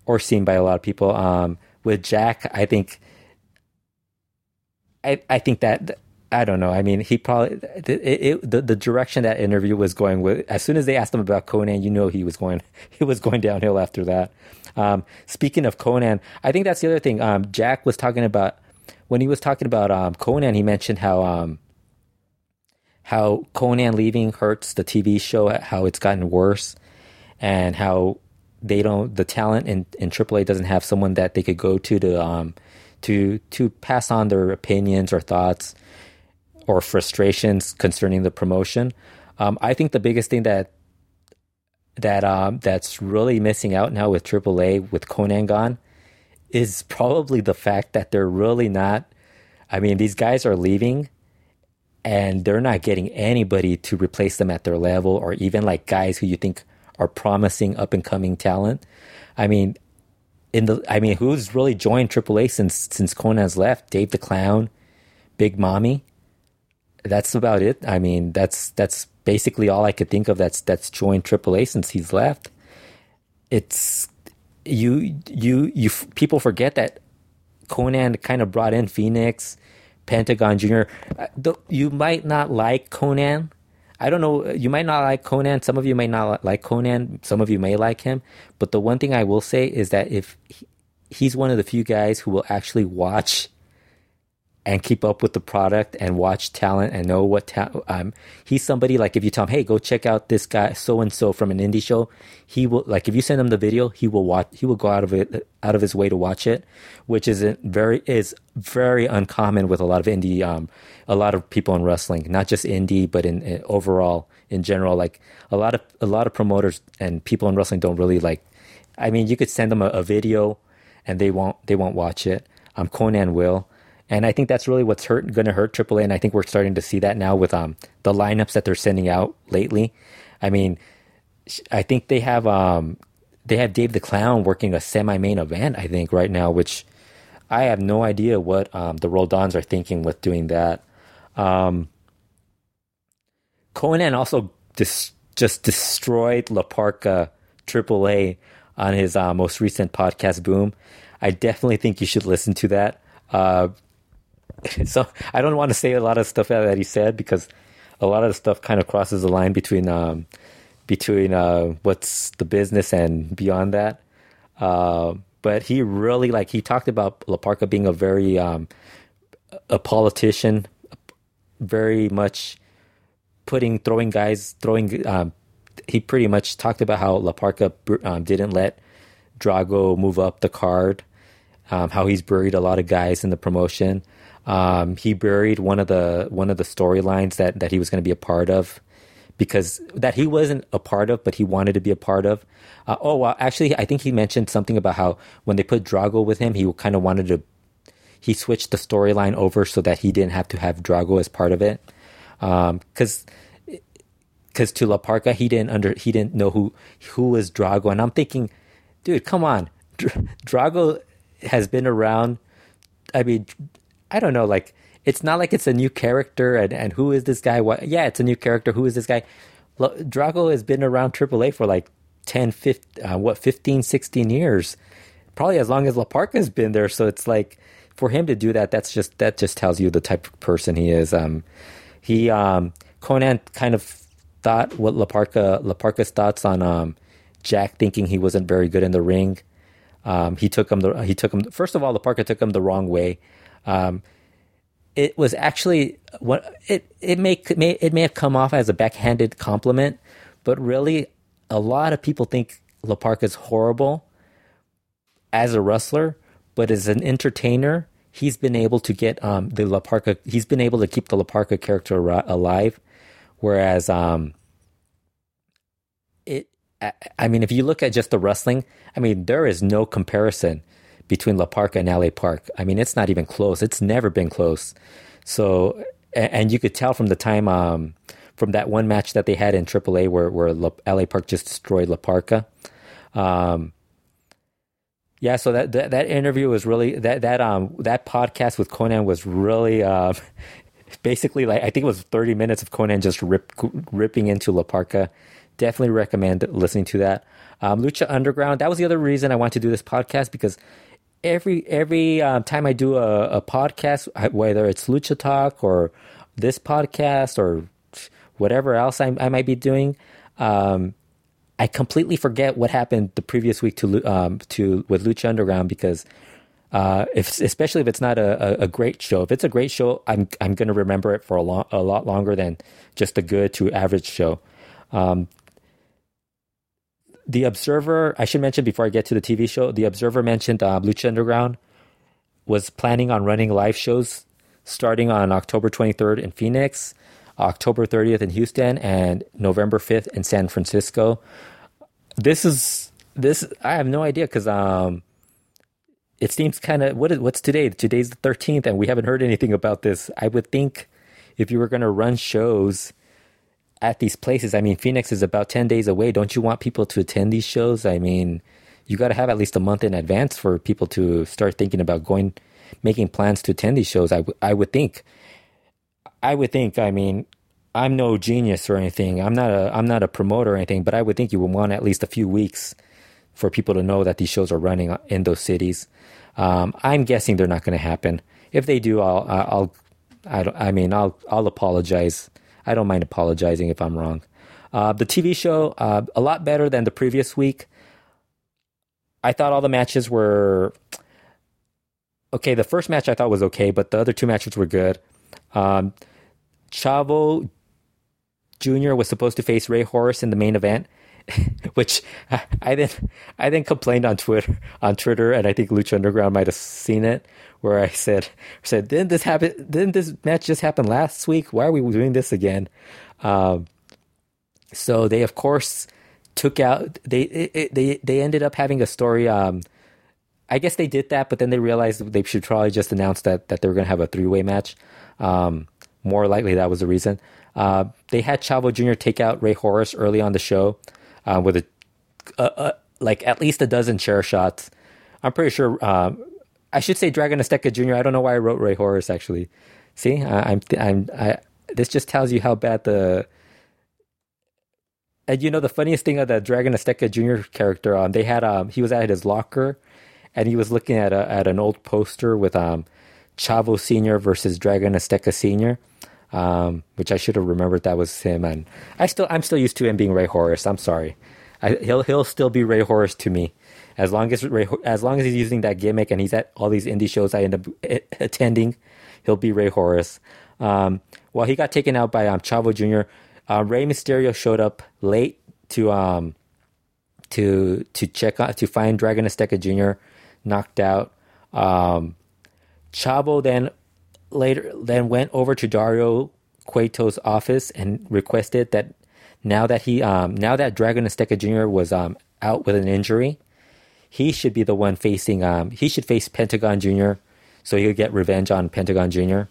or seen by a lot of people. Um, with Jack, I think I I think that I don't know. I mean, he probably it, it, the the direction that interview was going with. As soon as they asked him about Konnan, you know he was going he was going downhill after that. Um, speaking of Konnan, I think that's the other thing. Um, Jack was talking about when he was talking about um, Konnan. He mentioned how um, how Konnan leaving hurts the TV show, how it's gotten worse, and how they don't the talent in in AAA doesn't have someone that they could go to to um to to pass on their opinions or thoughts or frustrations concerning the promotion. Um, I think the biggest thing that that um, that's really missing out now with AAA with Konnan gone is probably the fact that they're really not. I mean, these guys are leaving, and they're not getting anybody to replace them at their level, or even like guys who you think are promising up and coming talent. I mean, in the I mean, who's really joined AAA since since Konnan's left? Dave the Clown, Big Mami. That's about it. I mean, that's that's basically all I could think of. That's that's joined AAA since he's left. It's you you you people forget that Konnan kind of brought in Phoenix, Pentagon Junior. Uh, you might not like Konnan. I don't know. Uh, you might not like Konnan. Some of you may not like Konnan. Some of you may like him. But the one thing I will say is that if he, he's one of the few guys who will actually watch and keep up with the product and watch talent and know what ta- um he's somebody like if you tell him hey go check out this guy so and so from an indie show he will like if you send him the video he will watch he will go out of it out of his way to watch it which is very is very uncommon with a lot of indie um a lot of people in wrestling not just indie but in, in overall in general like a lot of a lot of promoters and people in wrestling don't really like I mean you could send them a, a video and they won't they won't watch it. Um Konnan will and I think that's really what's hurt going to hurt AAA. And I think we're starting to see that now with um the lineups that they're sending out lately. I mean, I think they have um they have Dave the Clown working a semi main event. I think right now, which I have no idea what um, the Roldans are thinking with doing that. Um, Konnan also dis- just destroyed La Parka AAA on his uh, most recent podcast, Boom. I definitely think you should listen to that. Uh, so I don't want to say a lot of stuff that he said because a lot of the stuff kind of crosses the line between um, between uh, what's the business and beyond that. Uh, but he really like he talked about La Parka being a very um, a politician, very much putting throwing guys throwing. Um, he pretty much talked about how La Parka um, didn't let Drago move up the card, um, how he's buried a lot of guys in the promotion. Um, he buried one of the one of the storylines that that he was going to be a part of because that he wasn't a part of, but he wanted to be a part of. Uh, oh well, actually, I think he mentioned something about how when they put Drago with him, he kind of wanted to. He switched the storyline over so that he didn't have to have Drago as part of it, because um, because to La Parka he didn't under he didn't know who who was Drago, and I'm thinking, dude, come on, Drago has been around. I mean, I don't know, like it's not like it's a new character and, and who is this guy? What? Yeah, it's a new character. Who is this guy? Drago has been around AAA for like 10, 15, uh, what, 15, 16 years. Probably as long as La Parka's been there. So it's like for him to do that, that's just, that just tells you the type of person he is. Um, he, um, Konnan kind of thought what La Parka, La Parka's thoughts on, um, Jack thinking he wasn't very good in the ring. Um, he took him the, he took him, first of all, La Parka took him the wrong way. Um, it was actually what it it may, may it may have come off as a backhanded compliment, but really, a lot of people think La Parka is horrible as a wrestler, but as an entertainer, he's been able to get um, the La Parka. He's been able to keep the La Parka character alive, whereas um, it. I, I mean, if you look at just the wrestling, I mean, there is no comparison between La Parka and LA Park. I mean, it's not even close. It's never been close. So, and you could tell from the time, um, from that one match that they had in AAA where, where LA Park just destroyed La Parka. Um, yeah, so that, that, that interview was really that that um that podcast with Konnan was really uh, basically like I think it was thirty minutes of Konnan just rip, ripping into La Parka. Definitely recommend listening to that. Um, Lucha Underground. That was the other reason I wanted to do this podcast because every every um, time I do a, a podcast, whether it's Lucha Talk or this podcast or whatever else I, I might be doing, um, I completely forget what happened the previous week to um, to with Lucha Underground because uh, if especially if it's not a, a, a, great show. If it's a great show, I'm I'm going to remember it for a long a lot longer than just a good to average show. Um, the Observer, I should mention before I get to the TV show, the Observer mentioned uh, Lucha Underground was planning on running live shows starting on October 23rd in Phoenix, October 30th in Houston, and November 5th in San Francisco. This is this I have no idea because um, it seems kind of what is what's today? Today's the 13th, and we haven't heard anything about this. I would think if you were going to run shows at these places, I mean, Phoenix is about 10 days away. Don't you want people to attend these shows? I mean, you got to have at least a month in advance for people to start thinking about going, making plans to attend these shows. I, w- I would think. I would think, I mean, I'm no genius or anything. I'm not a I'm not a promoter or anything, but I would think you would want at least a few weeks for people to know that these shows are running in those cities. Um, I'm guessing they're not going to happen. If they do, I'll I'll I, don't, I mean I'll I'll apologize. I don't mind apologizing if I'm wrong. Uh, the TV show uh, a lot better than the previous week. I thought all the matches were okay. The first match I thought was okay, but the other two matches were good. Um, Chavo Jr. was supposed to face Rey Horus in the main event, which I, I then I then complained on Twitter on Twitter, and I think Lucha Underground might have seen it, where I said said didn't this happen? Didn't this match just happen last week? Why are we doing this again? Um, so they of course took out they it, they they ended up having a story. Um, I guess they did that, but then they realized they should probably just announce that that they were going to have a three way match. Um, more likely that was the reason. Uh, they had Chavo Jr. take out Rey Horus early on the show uh, with a, a, a, like at least a dozen chair shots. I'm pretty sure. Um, I should say Dragon Azteca Jr. I don't know why I wrote Rey Horus actually. See, I, I'm I'm I. This just tells you how bad the. And you know the funniest thing of the Dragon Azteca Jr. character, um, they had um, he was at his locker, and he was looking at a, at an old poster with um, Chavo Senior versus Dragon Azteca Senior, um, which I should have remembered that was him. And I still I'm still used to him being Rey Horus. I'm sorry, I, he'll he'll still be Rey Horus to me as long as Ray, as long as he's using that gimmick and he's at all these indie shows I end up attending, he'll be Rey Horus. Um, well, he got taken out by um, Chavo Jr. Uh, Rey Mysterio showed up late to um to to check out to find Dragon Azteca Jr. knocked out. Um, Chavo then later then went over to Dario Cueto's office and requested that now that he um, now that Dragon Azteca Jr. was um, out with an injury, he should be the one facing um, he should face Pentagon Jr. so he could get revenge on Pentagon Jr.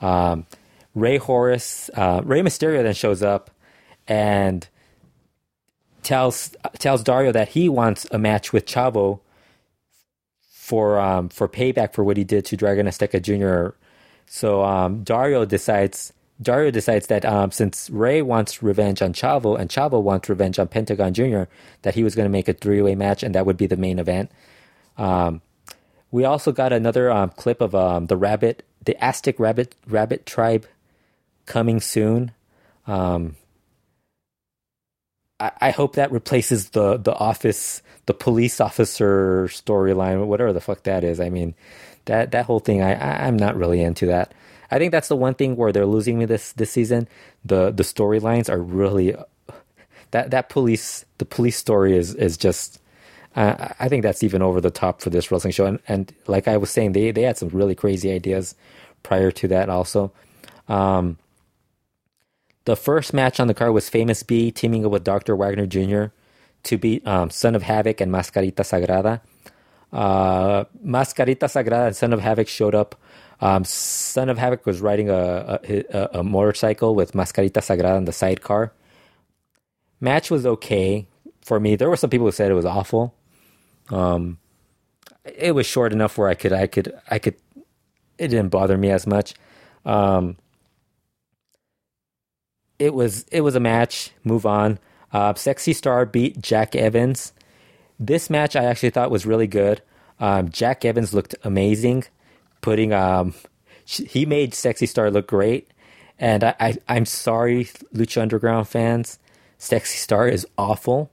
Um, Rey Horus uh, Rey Mysterio then shows up and tells tells Dario that he wants a match with Chavo for um, for payback for what he did to Dragon Azteca Jr. So um, Dario decides Dario decides that um, since Rey wants revenge on Chavo and Chavo wants revenge on Pentagon Jr., that he was going to make a three way match and that would be the main event. Um, we also got another um, clip of um, the rabbit, the Aztec rabbit rabbit tribe, coming soon. Um, I, I hope that replaces the the office, the police officer storyline, whatever the fuck that is. I mean, that that whole thing, I, I I'm not really into that. I think that's the one thing where they're losing me this this season. The the storylines are really that that police the police story is is just. Uh, I think that's even over the top for this wrestling show, and, and like I was saying, they they had some really crazy ideas prior to that also. Um, the first match on the card was Famous B teaming up with Dr. Wagner Jr. to beat um, Son of Havoc and Mascarita Sagrada. Uh, Mascarita Sagrada and Son of Havoc showed up um, Son of Havoc was riding a, a, a, motorcycle with Mascarita Sagrada in the sidecar. Match was okay for me. There were some people who said it was awful. Um, it was short enough where I could, I could, I could. It didn't bother me as much. Um, it was, it was a match. Move on. Uh, Sexy Star beat Jack Evans. This match I actually thought was really good. Um, Jack Evans looked amazing putting um he made Sexy Star look great. And I, I I'm sorry, Lucha Underground fans. Sexy Star is awful.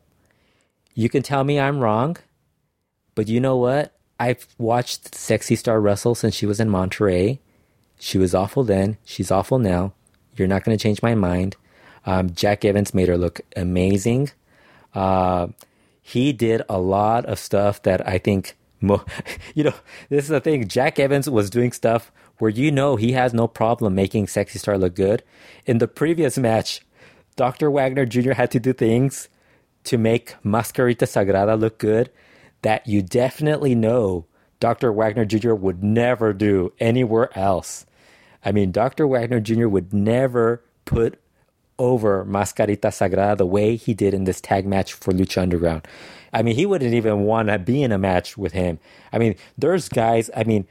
You can tell me I'm wrong, but you know what? I've watched Sexy Star wrestle since she was in Monterrey. She was awful then. She's awful now. You're not going to change my mind. Um, Jack Evans made her look amazing. Uh, he did a lot of stuff that I think Mo- you know, this is the thing. Jack Evans was doing stuff where you know he has no problem making Sexy Star look good. In the previous match, Dr. Wagner Jr. had to do things to make Mascarita Sagrada look good that you definitely know Dr. Wagner Jr. would never do anywhere else. I mean, Dr. Wagner Jr. would never put over Mascarita Sagrada the way he did in this tag match for Lucha Underground. I mean, he wouldn't even want to be in a match with him. I mean, there's guys, I mean,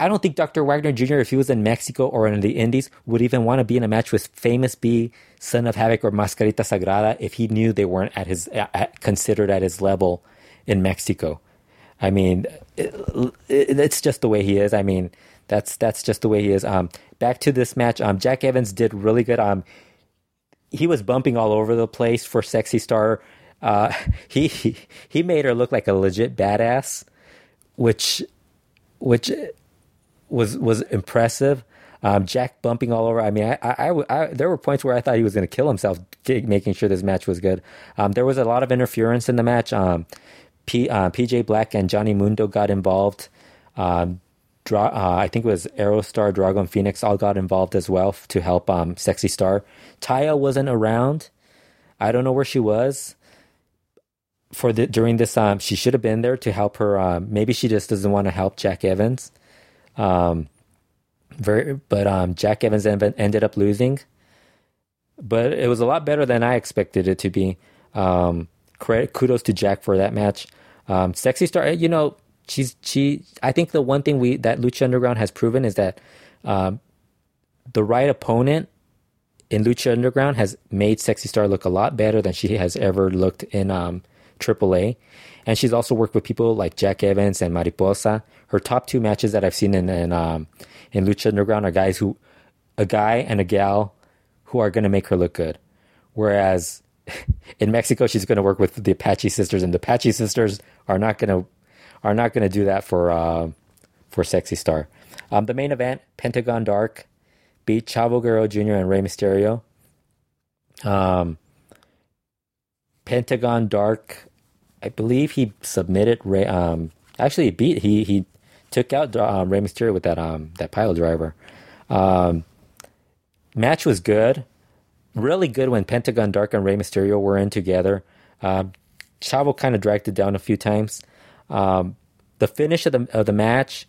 I don't think Dr. Wagner Jr., if he was in Mexico or in the Indies, would even want to be in a match with Famous B, Son of Havoc, or Mascarita Sagrada if he knew they weren't at his at, considered at his level in Mexico. I mean, it, it, it's just the way he is. I mean, that's that's just the way he is. Um, back to this match. Um, Jack Evans did really good. Um, he was bumping all over the place for Sexy Star. Uh, he, he he made her look like a legit badass, which which was was impressive. Um, Jack bumping all over. I mean, I, I, I, there were points where I thought he was going to kill himself, making sure this match was good. Um, there was a lot of interference in the match. Um, P, uh, PJ Black and Johnny Mundo got involved. Um, Dra- uh, I think it was Aerostar, Dragon Phoenix all got involved as well to help um, Sexy Star. Taya wasn't around. I don't know where she was for the during this. Um, she should have been there to help her. Uh, maybe she just doesn't want to help Jack Evans. Um, very, but um, Jack Evans ended up losing. But it was a lot better than I expected it to be. Um, credit, kudos to Jack for that match. Um, Sexy Star, you know, she's she. I think the one thing we that Lucha Underground has proven is that um, the right opponent in Lucha Underground has made Sexy Star look a lot better than she has ever looked in um, AAA. And she's also worked with people like Jack Evans and Mariposa. Her top two matches that I've seen in in, um, in Lucha Underground are guys who, a guy and a gal, who are going to make her look good. Whereas in Mexico, she's going to work with the Apache sisters, and the Apache sisters are not going to are not going to do that for uh, for Sexy Star. Um, the main event, Pentagon Dark, beat Chavo Guerrero Jr. and Rey Mysterio. Um, Pentagon Dark I believe he submitted Rey. Um, actually, he beat he he took out um, Rey Mysterio with that um that pile driver. Um, match was good, really good when Pentagon Dark and Rey Mysterio were in together. Um, Chavo kind of dragged it down a few times. Um, the finish of the of the match,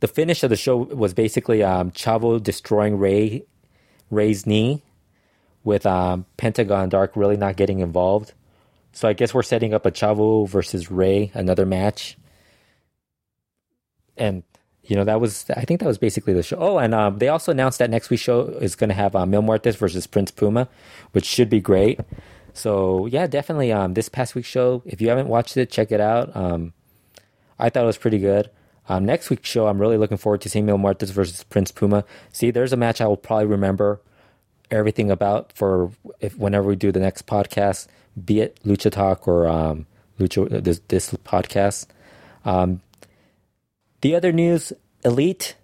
the finish of the show was basically um, Chavo destroying Rey Rey's knee, with um, Pentagon Dark really not getting involved. So I guess we're setting up a Chavo versus Rey, another match. And you know that was I think that was basically the show. Oh, and um, they also announced that next week's show is going to have uh, Mil Muertes versus Prince Puma, which should be great. So yeah, definitely. Um, this past week's show, if you haven't watched it, check it out. Um, I thought it was pretty good. Um, next week's show, I'm really looking forward to seeing Mil Muertes versus Prince Puma. See, there's a match I will probably remember everything about for if whenever we do the next podcast be it Lucha Talk or um, Lucha this, this podcast. Um, the other news: Elite.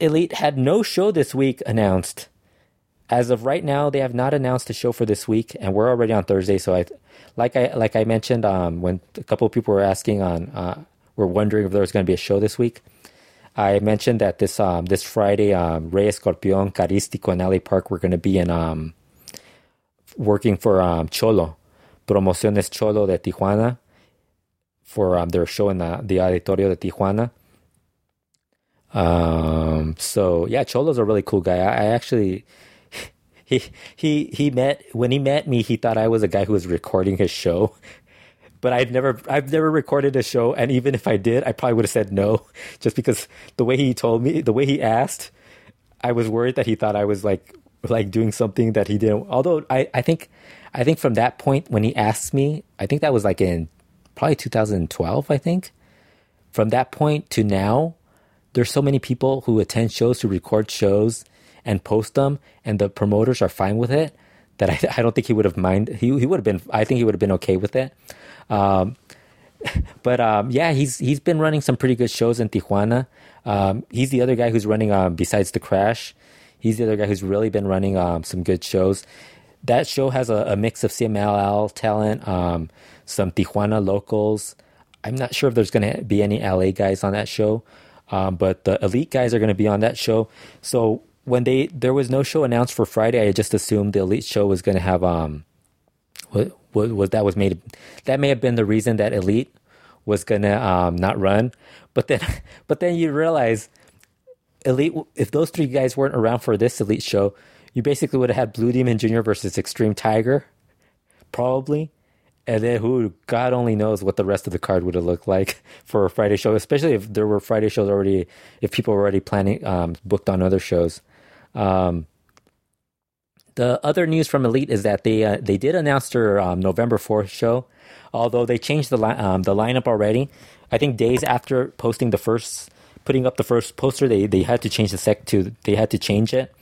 Elite had no show this week announced. As of right now, they have not announced a show for this week, and we're already on Thursday. So I, like I like I mentioned, um, when a couple of people were asking on, uh, were wondering if there was going to be a show this week. I mentioned that this um, this Friday, um, Rey Escorpion, Carístico, and LA Park were going to be in um, working for um, Cholo, Promociones Cholo de Tijuana, for um, their show in the, the Auditorio de Tijuana. Um, so yeah, Cholo's a really cool guy. I, I, actually, he he he met when he met me. He thought I was a guy who was recording his show, but I've never I've never recorded a show. And even if I did, I probably would have said no, just because the way he told me, the way he asked, I was worried that he thought I was like like doing something that he didn't. Although I, I think, I think from that point when he asked me, I think that was like in probably 2012. I think from that point to now, there's so many people who attend shows to record shows and post them, and the promoters are fine with it. That I, I don't think he would have mind. He he would have been. I think he would have been okay with it. Um, but um, yeah, he's he's been running some pretty good shows in Tijuana. Um, he's the other guy who's running um, besides the Crash. He's the other guy who's really been running um, some good shows. That show has a, a mix of CMLL talent, um, some Tijuana locals. I'm not sure if there's going to be any LA guys on that show, but the elite guys are going to be on that show. So when they there was no show announced for Friday, I just assumed the elite show was going to have um, what, what was that was made that may have been the reason that elite was going to um not run, but then but then you realize elite if those three guys weren't around for this elite show, you basically would have had Blue Demon Jr. versus Extreme Tiger, probably. And then who God only knows what the rest of the card would have looked like for a Friday show, especially if there were Friday shows already, if people were already planning um, booked on other shows. Um, the other news from Elite is that they uh, they did announce their um, November fourth show, although they changed the li- um, the lineup already. I think days after posting the first, putting up the first poster, they they had to change the sec to they had to change it.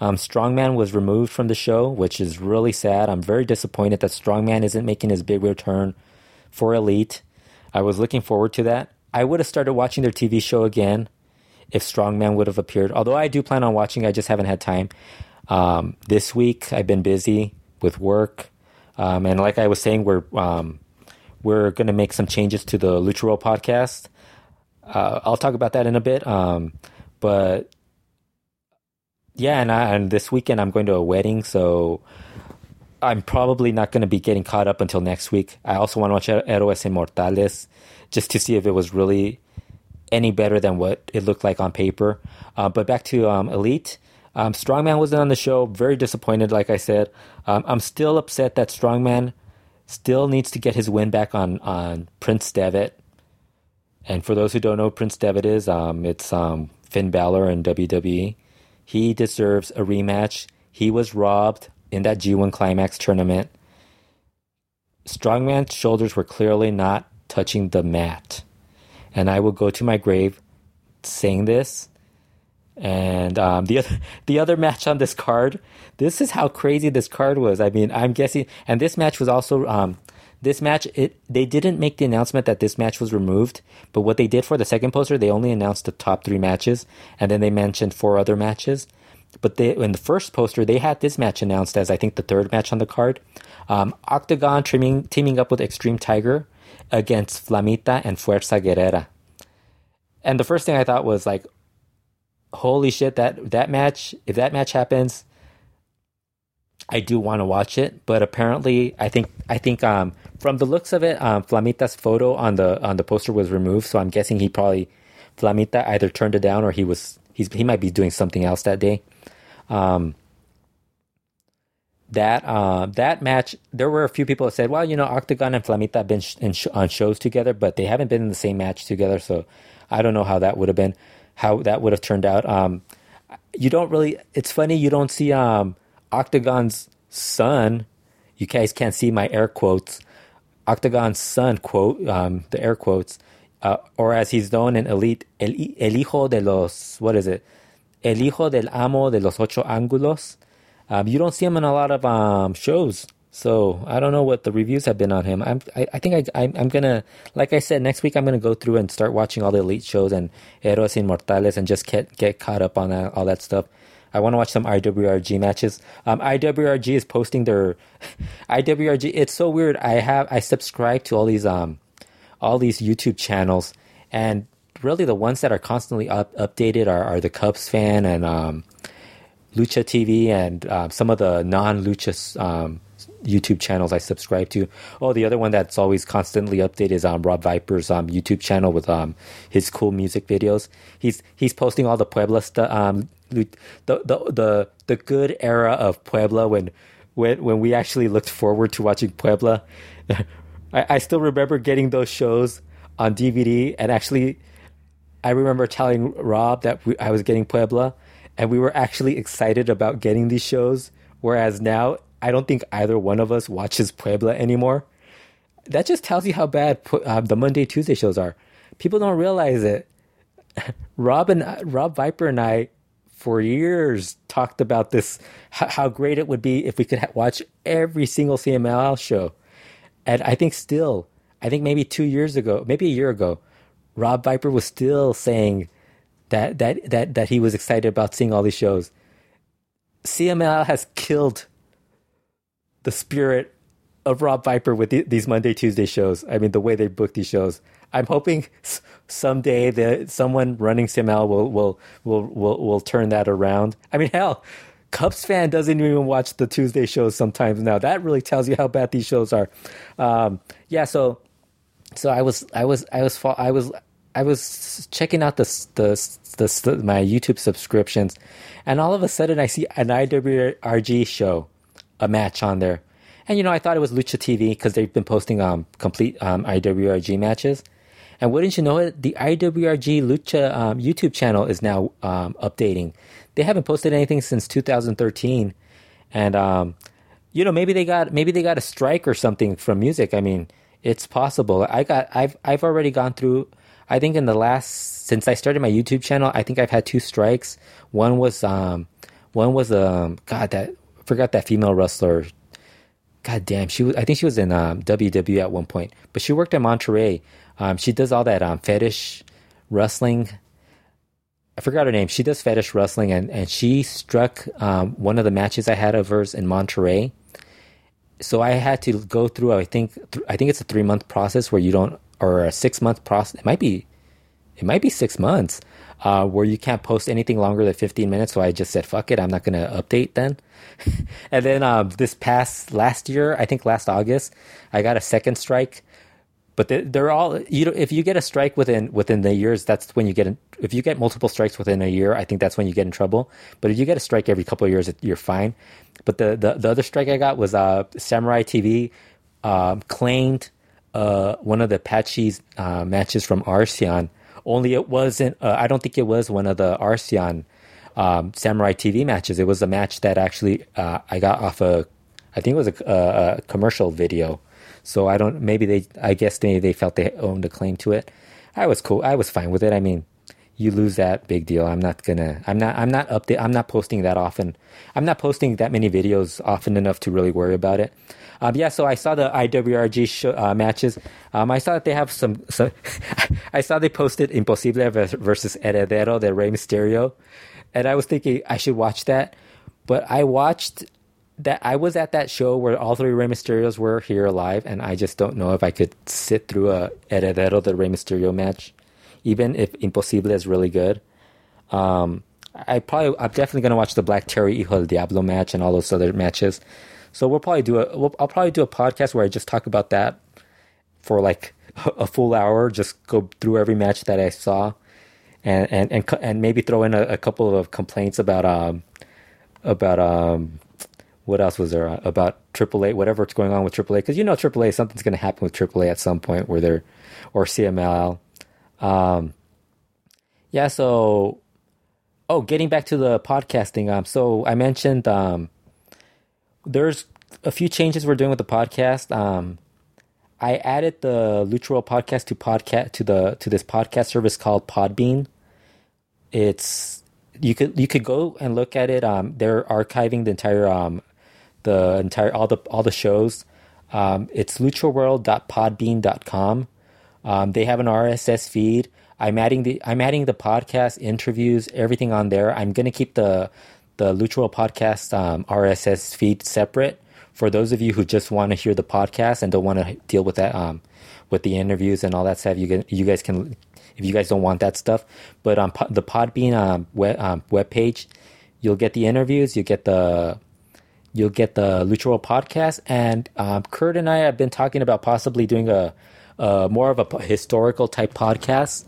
Um, Strongman was removed from the show, which is really sad. I'm very disappointed that Strongman isn't making his big return for Elite. I was looking forward to that. I would have started watching their TV show again if Strongman would have appeared. Although I do plan on watching, I just haven't had time. Um, this week I've been busy with work, um, and like I was saying, we're um, we're going to make some changes to the Lucha World podcast. Uh, I'll talk about that in a bit. Um, but yeah, and, I, and this weekend I'm going to a wedding, so I'm probably not going to be getting caught up until next week. I also want to watch Héroes Inmortales just to see if it was really any better than what it looked like on paper. Uh, but back to um, Elite. Um, Strongman wasn't on the show. Very disappointed, like I said. Um, I'm still upset that Strongman still needs to get his win back on, on Prince Devitt. And for those who don't know Prince Devitt is, um, it's um, Finn Balor in WWE. He deserves a rematch. He was robbed in that G1 Climax tournament. Strongman's shoulders were clearly not touching the mat. And I will go to my grave saying this. And um, the other the other match on this card, this is how crazy this card was. I mean, I'm guessing, and this match was also um, this match. It they didn't make the announcement that this match was removed, but what they did for the second poster, they only announced the top three matches, and then they mentioned four other matches. But they, in the first poster, they had this match announced as I think the third match on the card. Um, Octagon teaming teaming up with Extreme Tiger against Flamita and Fuerza Guerrera. And the first thing I thought was like, holy shit, that that match, if that match happens, I do want to watch it. But apparently I think I think um from the looks of it, um Flamita's photo on the on the poster was removed, so I'm guessing he probably Flamita either turned it down or he was he's he might be doing something else that day. Um that uh, that match, there were a few people that said, "Well, you know, Octagon and Flamita have been sh- sh- on shows together, but they haven't been in the same match together." So I don't know how that would have been, how that would have turned out. Um, you don't really. It's funny you don't see um, Octagon's son. You guys can't see my air quotes. Octagon's son quote um, the air quotes, uh, or as he's known in Elite, el, el hijo de los what is it? El hijo del amo de los ocho ángulos. Um, you don't see him in a lot of um, shows, so I don't know what the reviews have been on him. I'm, I, I think I, I, I'm gonna, like I said, next week I'm gonna go through and start watching all the elite shows and Héroes Inmortales and just get get caught up on that, all that stuff. I want to watch some IWRG matches. Um, IWRG is posting their IWRG. It's so weird. I have I subscribe to all these um all these YouTube channels, and really the ones that are constantly up, updated are, are the Cubs fan and um, Lucha TV and uh, some of the non Lucha um, YouTube channels I subscribe to. Oh, the other one that's always constantly updated is um, Rob Viper's um, YouTube channel with um, his cool music videos. He's he's posting all the Puebla stuff. Um, the, the the the good era of Puebla when when when we actually looked forward to watching Puebla. I, I still remember getting those shows on DVD and actually. I remember telling Rob that we, I was getting Puebla, and we were actually excited about getting these shows. Whereas now, I don't think either one of us watches Puebla anymore. That just tells you how bad uh, the Monday Tuesday shows are. People don't realize it. Rob and Rob Viper and I, for years, talked about this how great it would be if we could watch every single CMLL show. And I think still, I think maybe two years ago, maybe a year ago, Rob Viper was still saying that that that that he was excited about seeing all these shows. CMLL has killed the spirit of Rob Viper with the, these Monday Tuesday shows. I mean, the way they book these shows. I'm hoping someday that someone running CMLL will will will will will turn that around. I mean, hell, Cubs fan doesn't even watch the Tuesday shows sometimes now. That really tells you how bad these shows are. Um, yeah, so so I was I was I was I was I was checking out the the, the, the my YouTube subscriptions, and all of a sudden I see an IWRG show, a match on there, and you know I thought it was Lucha TV because they've been posting um complete um IWRG matches, and wouldn't you know it, the IWRG Lucha um, YouTube channel is now um, updating. They haven't posted anything since 2013, and um, you know maybe they got maybe they got a strike or something from music. I mean, it's possible. I got I've I've already gone through. I think in the last since I started my YouTube channel, I think I've had two strikes. One was um one was um God that I forgot that female wrestler. God damn, she was. I think she was in um, WWE at one point, but she worked in Monterrey. Um, she does all that um, fetish wrestling. I forgot her name. She does fetish wrestling, and and she struck um, one of the matches I had of hers in Monterrey. So I had to go through. I think th- I think it's a three month process where you don't, or a six month process. It might be, it might be six months uh, where you can't post anything longer than fifteen minutes. So I just said, "Fuck it, I'm not going to update then." and then um, this past last year, I think last August, I got a second strike but they, they're all you know if you get a strike within within the years that's when you get in, if you get multiple strikes within a year i think that's when you get in trouble but if you get a strike every couple of years you're fine but the the, the other strike i got was uh samurai tv um, claimed uh, one of the Apache's uh, matches from Arsion. Only it wasn't. Uh, I don't think it was one of the Arsion um, Samurai TV matches. It was a match that actually uh, I got off a. I think it was a, a, a commercial video. So I don't. Maybe they. I guess they they felt they owned a claim to it. I was cool. I was fine with it. I mean, you lose that big deal. I'm not gonna. I'm not. I'm not update. I'm not posting that often. I'm not posting that many videos often enough to really worry about it. Um, yeah. So I saw the IWRG show, uh, matches. Um, I saw that they have some. some I saw they posted Imposible versus Heredero de Rey Mysterio, and I was thinking I should watch that, but I watched that I was at that show where all three Rey Mysterios were here alive, and I just don't know if I could sit through a Heredero de Rey Mysterio match, even if Imposible is really good. Um, I probably I'm definitely gonna watch the Black Terry Hijo del Diablo match and all those other matches. So we'll probably do a we'll, I'll probably do a podcast where I just talk about that for like a full hour, just go through every match that I saw, and and and, and maybe throw in a, a couple of complaints about um about um what else was there uh, about AAA, whatever's going on with AAA? Because you know AAA, something's going to happen with AAA at some point where they're, or CMLL. Um, yeah, so, oh, getting back to the podcasting. Um, so I mentioned um, there's a few changes we're doing with the podcast. Um, I added the Lucha World podcast to podcast to the to this podcast service called Podbean. It's you could you could go and look at it. Um, they're archiving the entire um, the entire all the all the shows. Um, it's luchaworld.podbean.com. Um, they have an RSS feed. I'm adding the I'm adding the podcast interviews, everything on there. I'm gonna keep the the Lucha podcast um, RSS feed separate for those of you who just want to hear the podcast and don't want to deal with that um, with the interviews and all that stuff. You can you guys can if you guys don't want that stuff. But on po- the Podbean um, web um, web page, you'll get the interviews. You get the you'll get the Lucha podcast, and um, Kurt and I have been talking about possibly doing a, a more of a historical type podcast.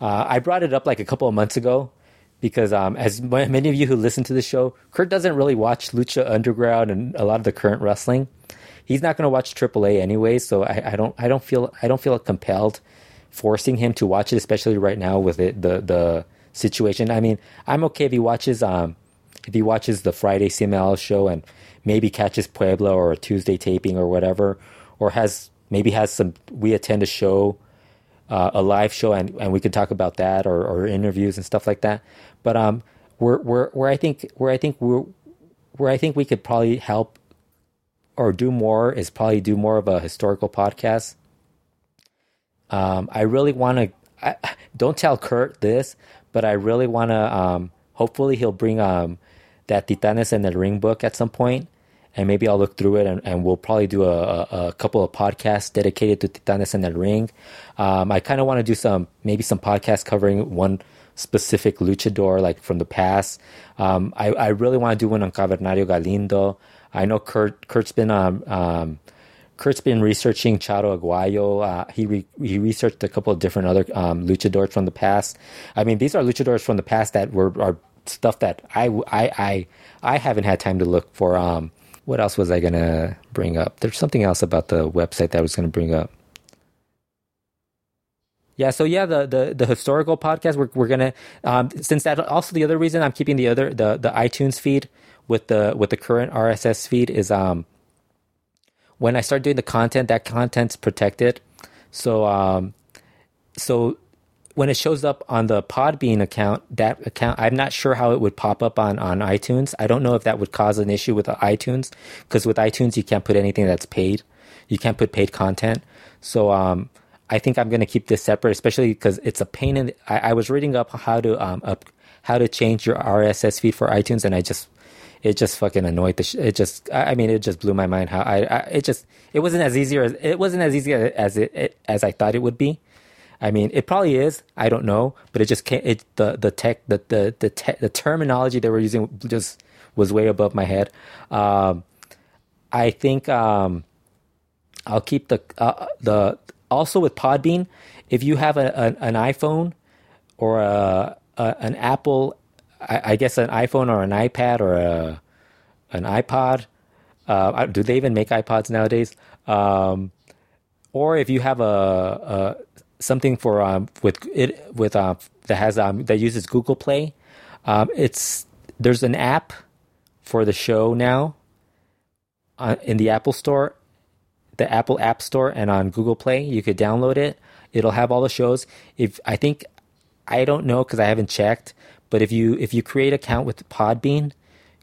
Uh, I brought it up like a couple of months ago because, um, as many of you who listen to the show, Kurt doesn't really watch Lucha Underground and a lot of the current wrestling. He's not going to watch AAA anyway, so I, I don't I don't feel I don't feel compelled forcing him to watch it, especially right now with it, the the situation. I mean, I'm okay if he watches um if he watches the Friday CMLL show and maybe catches Puebla or a Tuesday taping or whatever, or has maybe has some we attend a show, uh, a live show, and, and we could talk about that or, or interviews and stuff like that. But um, where where where I think where I think we're where I think we could probably help or do more is probably do more of a historical podcast. Um, I really want to. Don't tell Kurt this, but I really want to. Um, hopefully, he'll bring um, that Titanes en el Ring book at some point, and maybe I'll look through it, and, and we'll probably do a, a, a couple of podcasts dedicated to Titanes en el Ring. Um, I kind of want to do some maybe some podcasts covering one specific luchador like from the past. Um, I, I really want to do one on Cavernario Galindo. I know Kurt Kurt's been um, um Kurt's been researching Charo Aguayo. Uh, he re- he researched a couple of different other um, luchadors from the past. I mean, these are luchadors from the past that were are stuff that I, I, I, I haven't had time to look for. Um, what else was I gonna bring up? There's something else about the website that I was gonna bring up. Yeah, so yeah, the the, the historical podcast we're we're gonna um, since that also the other reason I'm keeping the other the the iTunes feed with the with the current RSS feed is um when I start doing the content that content's protected, so um so when it shows up on the Podbean account, that account, I'm not sure how it would pop up on, on iTunes. I don't know if that would cause an issue with iTunes because with iTunes, you can't put anything that's paid. You can't put paid content. So, um, I think I'm going to keep this separate, especially because it's a pain in. The, I, I, was reading up how to um up how to change your RSS feed for iTunes, and I just it just fucking annoyed the. Sh- it just I, I mean it just blew my mind how I, I, it just it wasn't as easy as it wasn't as easy as it, it as I thought it would be. I mean, it probably is. I don't know, but it just can't. It the the tech the the the, te- the terminology they were using just was way above my head. Um, I think um, I'll keep the uh, the also with Podbean, if you have a, a an iPhone or a, a an Apple, I, I, guess an iPhone or an iPad or a an iPod. Uh, do they even make iPods nowadays? Um, or if you have a, a something for um, with it with uh, that has um, that uses Google Play. Um, it's there's an app for the show now uh, in the Apple Store the Apple App Store and on Google Play. You could download it. It'll have all the shows. If I think I don't know because I haven't checked, but if you if you create an account with Podbean,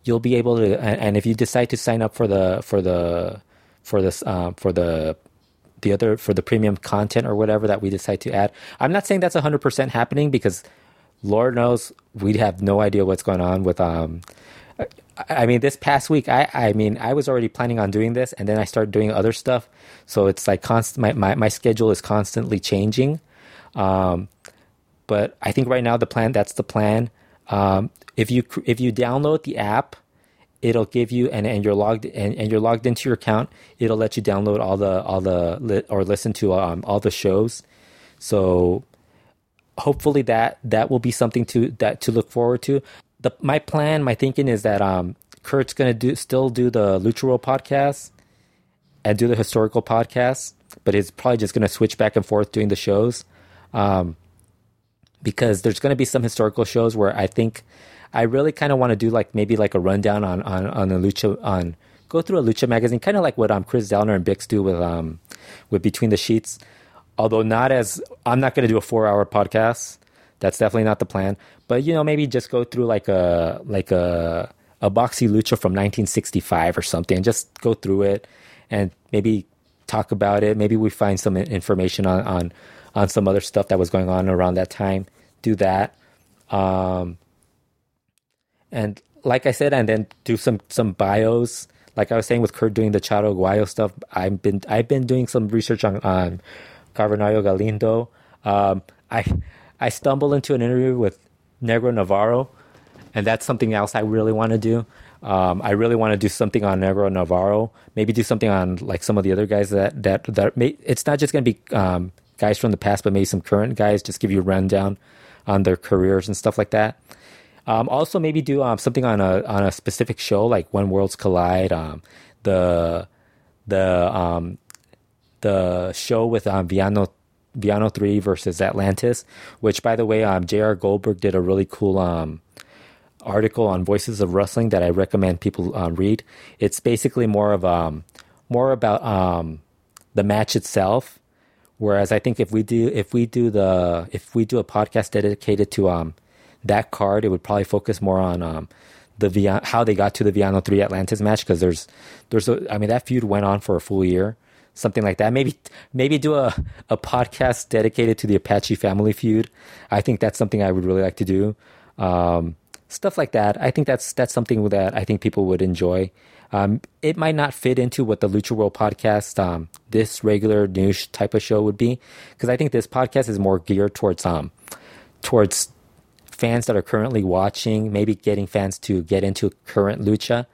you'll be able to. And, and, if you decide to sign up for the for the for this uh, for the the other for the premium content or whatever that we decide to add, I'm not saying that's 100 percent happening because Lord knows we have no idea what's going on with um I mean, this past week, I, I mean, I was already planning on doing this, and then I started doing other stuff. So it's like constant. My, my, my schedule is constantly changing. Um, but I think right now the plan that's the plan. Um, if you if you download the app, it'll give you and, and you're logged and, and you're logged into your account. It'll let you download all the all the or listen to um, all the shows. So hopefully that that will be something to that to look forward to the my plan, my thinking is that um, Kurt's gonna do still do the Lucha World podcast and do the historical podcast, but he's probably just gonna switch back and forth doing the shows. Um, because there's gonna be some historical shows where I think I really kind of want to do like maybe like a rundown on on on the lucha on go through a lucha magazine, kind of like what um Kris Zellner and Bix do with um with Between the Sheets. Although not as I'm not going to do a four hour podcast. That's definitely not the plan. But you know, maybe just go through like a like a a Box y Lucha from 1965 or something, and just go through it, and maybe talk about it. Maybe we find some information on on on some other stuff that was going on around that time. Do that, um, and like I said, and then do some some bios. Like I was saying with Kurt doing the Charo Guayo stuff, I've been I've been doing some research on on Cavernario Galindo. Um, I I stumbled into an interview with Negro Navarro, and that's something else I really want to do. Um, I really want to do something on Negro Navarro. Maybe do something on like some of the other guys that that that may, it's not just going to be um, guys from the past, but maybe some current guys. Just give you a rundown on their careers and stuff like that. Um, also, maybe do um, something on a on a specific show like When Worlds Collide, um, the the um, the show with um, Viano Villano 3 versus Atlantis, which, by the way, um, J.R. Goldberg did a really cool um, article on Voices of Wrestling that I recommend people uh, read. It's basically more of um, more about um, the match itself. Whereas I think if we do if we do the if we do a podcast dedicated to um, that card, it would probably focus more on um, the how they got to the Villano three Atlantis match because there's there's a, I mean that feud went on for a full year something like that. Maybe maybe do a, a podcast dedicated to the Apache family feud. I think that's something I would really like to do. Um, stuff like that. I think that's that's something that I think people would enjoy. Um, it might not fit into what the Lucha World podcast, um, this regular news type of show would be, because I think this podcast is more geared towards um, towards fans that are currently watching, maybe getting fans to get into current lucha,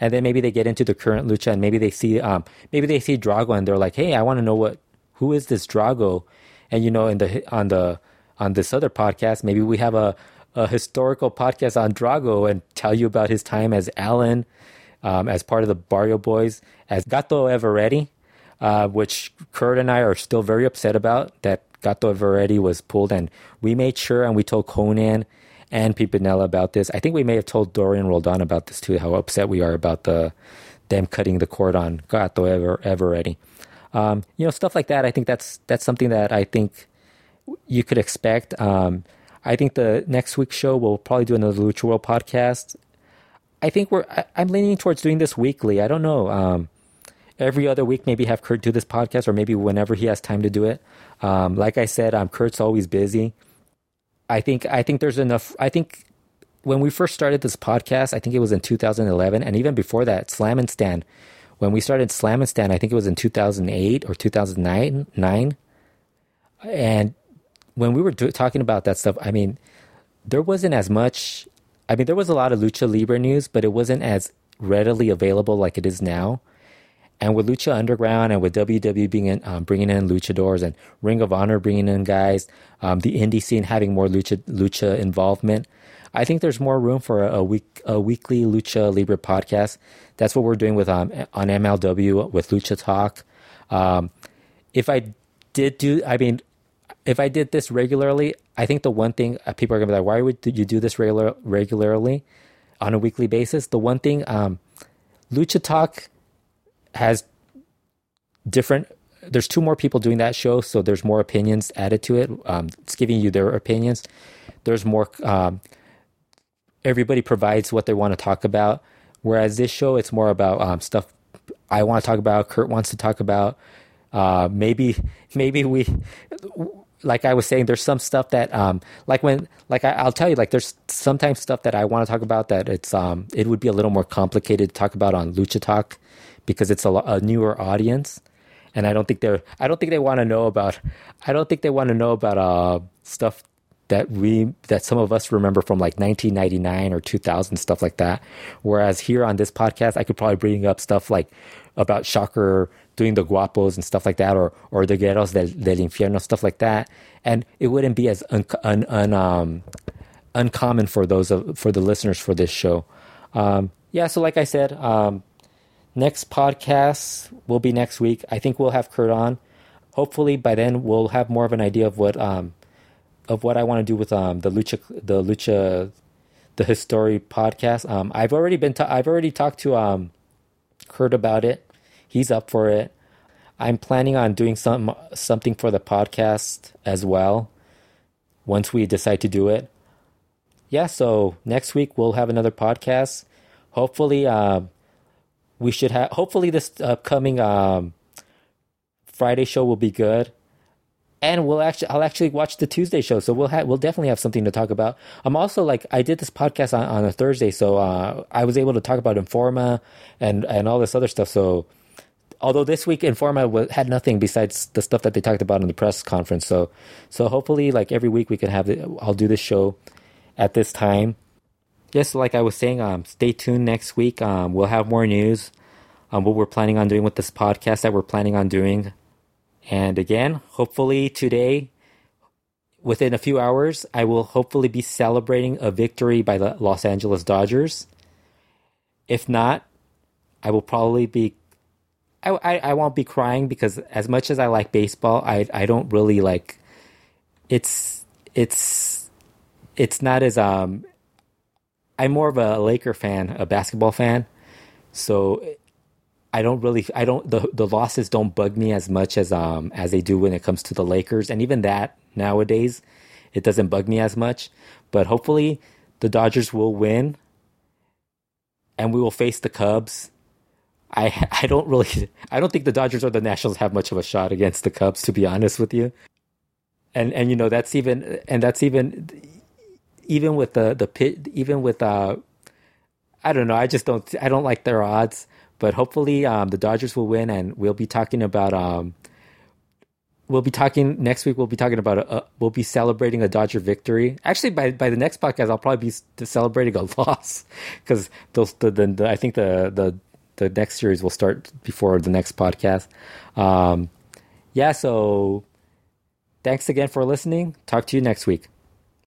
and then maybe they get into the current lucha, and maybe they see um, maybe they see Drago, and they're like, hey, I want to know what who is this Drago, and you know, in the on the on this other podcast, maybe we have a a historical podcast on Drago and tell you about his time as Alan, um, as part of the Barrio Boys, as Gato Eveready, uh, which Kurt and I are still very upset about that Gato Eveready was pulled. And we made sure and we told Konnan and Pimpinela about this. I think we may have told Dorian Roldan about this too, how upset we are about the them cutting the cord on Gato Ever Eveready. Um, you know, stuff like that. I think that's that's something that I think you could expect. Um, I think the next week's show we'll probably do another Lucha World podcast. I think we're I, am leaning towards doing this weekly. I don't know. Um, every other week, maybe have Kurt do this podcast, or maybe whenever he has time to do it. Um, like I said, um, Kurt's always busy. I think I think there's enough. I think when we first started this podcast, I think it was in 2011, and even before that, Slam and Stand. When we started Slam and Stand, I think it was in 2008 or 2009. Nine, and when we were do- talking about that stuff, I mean, there wasn't as much. I mean, there was a lot of lucha libre news, but it wasn't as readily available like it is now. And with Lucha Underground and with WWE being in, um, bringing in luchadors and Ring of Honor bringing in guys, um, the indie scene having more lucha lucha involvement, I think there's more room for a, a week a weekly Lucha Libre podcast. That's what we're doing with um, on MLW with Lucha Talk. Um, if I did do, I mean, if I did this regularly, I think the one thing uh, people are gonna be like, why would you do this regular regularly on a weekly basis? The one thing, um, Lucha Talk has different. There's two more people doing that show, so there's more opinions added to it. Um, it's giving you their opinions. There's more. Um, everybody provides what they want to talk about, whereas this show it's more about um, stuff I want to talk about. Kurt wants to talk about. Uh, maybe maybe we like I was saying, there's some stuff that, um, like when, like I, will tell you, like there's sometimes stuff that I want to talk about that it's, um, it would be a little more complicated to talk about on Lucha Talk because it's a, a newer audience, and I don't think they're, I don't think they want to know about, I don't think they want to know about uh stuff that we that some of us remember from like 1999 or 2000 stuff like that. Whereas here on this podcast, I could probably bring up stuff like about Shocker doing the guapos and stuff like that, or or the guerreros del, del infierno stuff like that, and it wouldn't be as un, un, un um, uncommon for those of, for the listeners for this show. Um, yeah, so like I said, um, next podcast will be next week. I think we'll have Kurt on. Hopefully by then we'll have more of an idea of what um, of what I want to do with um, the lucha the lucha the history podcast. Um, I've already been ta- I've already talked to um, Kurt about it he's up for it. I'm planning on doing some something for the podcast as well once we decide to do it. Yeah, so next week we'll have another podcast. Hopefully, uh, we should have. Hopefully, this upcoming um, Friday show will be good, and we'll actually I'll actually watch the Tuesday show. So we'll have we'll definitely have something to talk about. I'm also like I did this podcast on, on a Thursday, so uh, I was able to talk about Informa and and all this other stuff. So although this week Informa had nothing besides the stuff that they talked about in the press conference. So, so hopefully, like every week, we can have it. I'll do this show at this time. Yes, like I was saying, um, stay tuned next week. Um, we'll have more news on what we're planning on doing with this podcast that we're planning on doing. And again, hopefully today, within a few hours, I will hopefully be celebrating a victory by the Los Angeles Dodgers. If not, I will probably be I, I, I won't be crying because as much as I like baseball, I I don't really like. It's it's it's not as um. I'm more of a Laker fan, a basketball fan, so I don't really I don't the the losses don't bug me as much as um as they do when it comes to the Lakers, and even that nowadays, it doesn't bug me as much. But hopefully, the Dodgers will win, and we will face the Cubs I I don't really I don't think the Dodgers or the Nationals have much of a shot against the Cubs to be honest with you. And and you know that's even and that's even even with the the pit, even with uh, I don't know. I just don't. I don't like their odds. But hopefully, um, the Dodgers will win, and we'll be talking about. Um, we'll be talking next week. We'll be talking about. A, a, we'll be celebrating a Dodger victory. Actually, by by the next podcast, I'll probably be celebrating a loss because those the, the, the I think the the the next series will start before the next podcast. Um, yeah. So, thanks again for listening. Talk to you next week.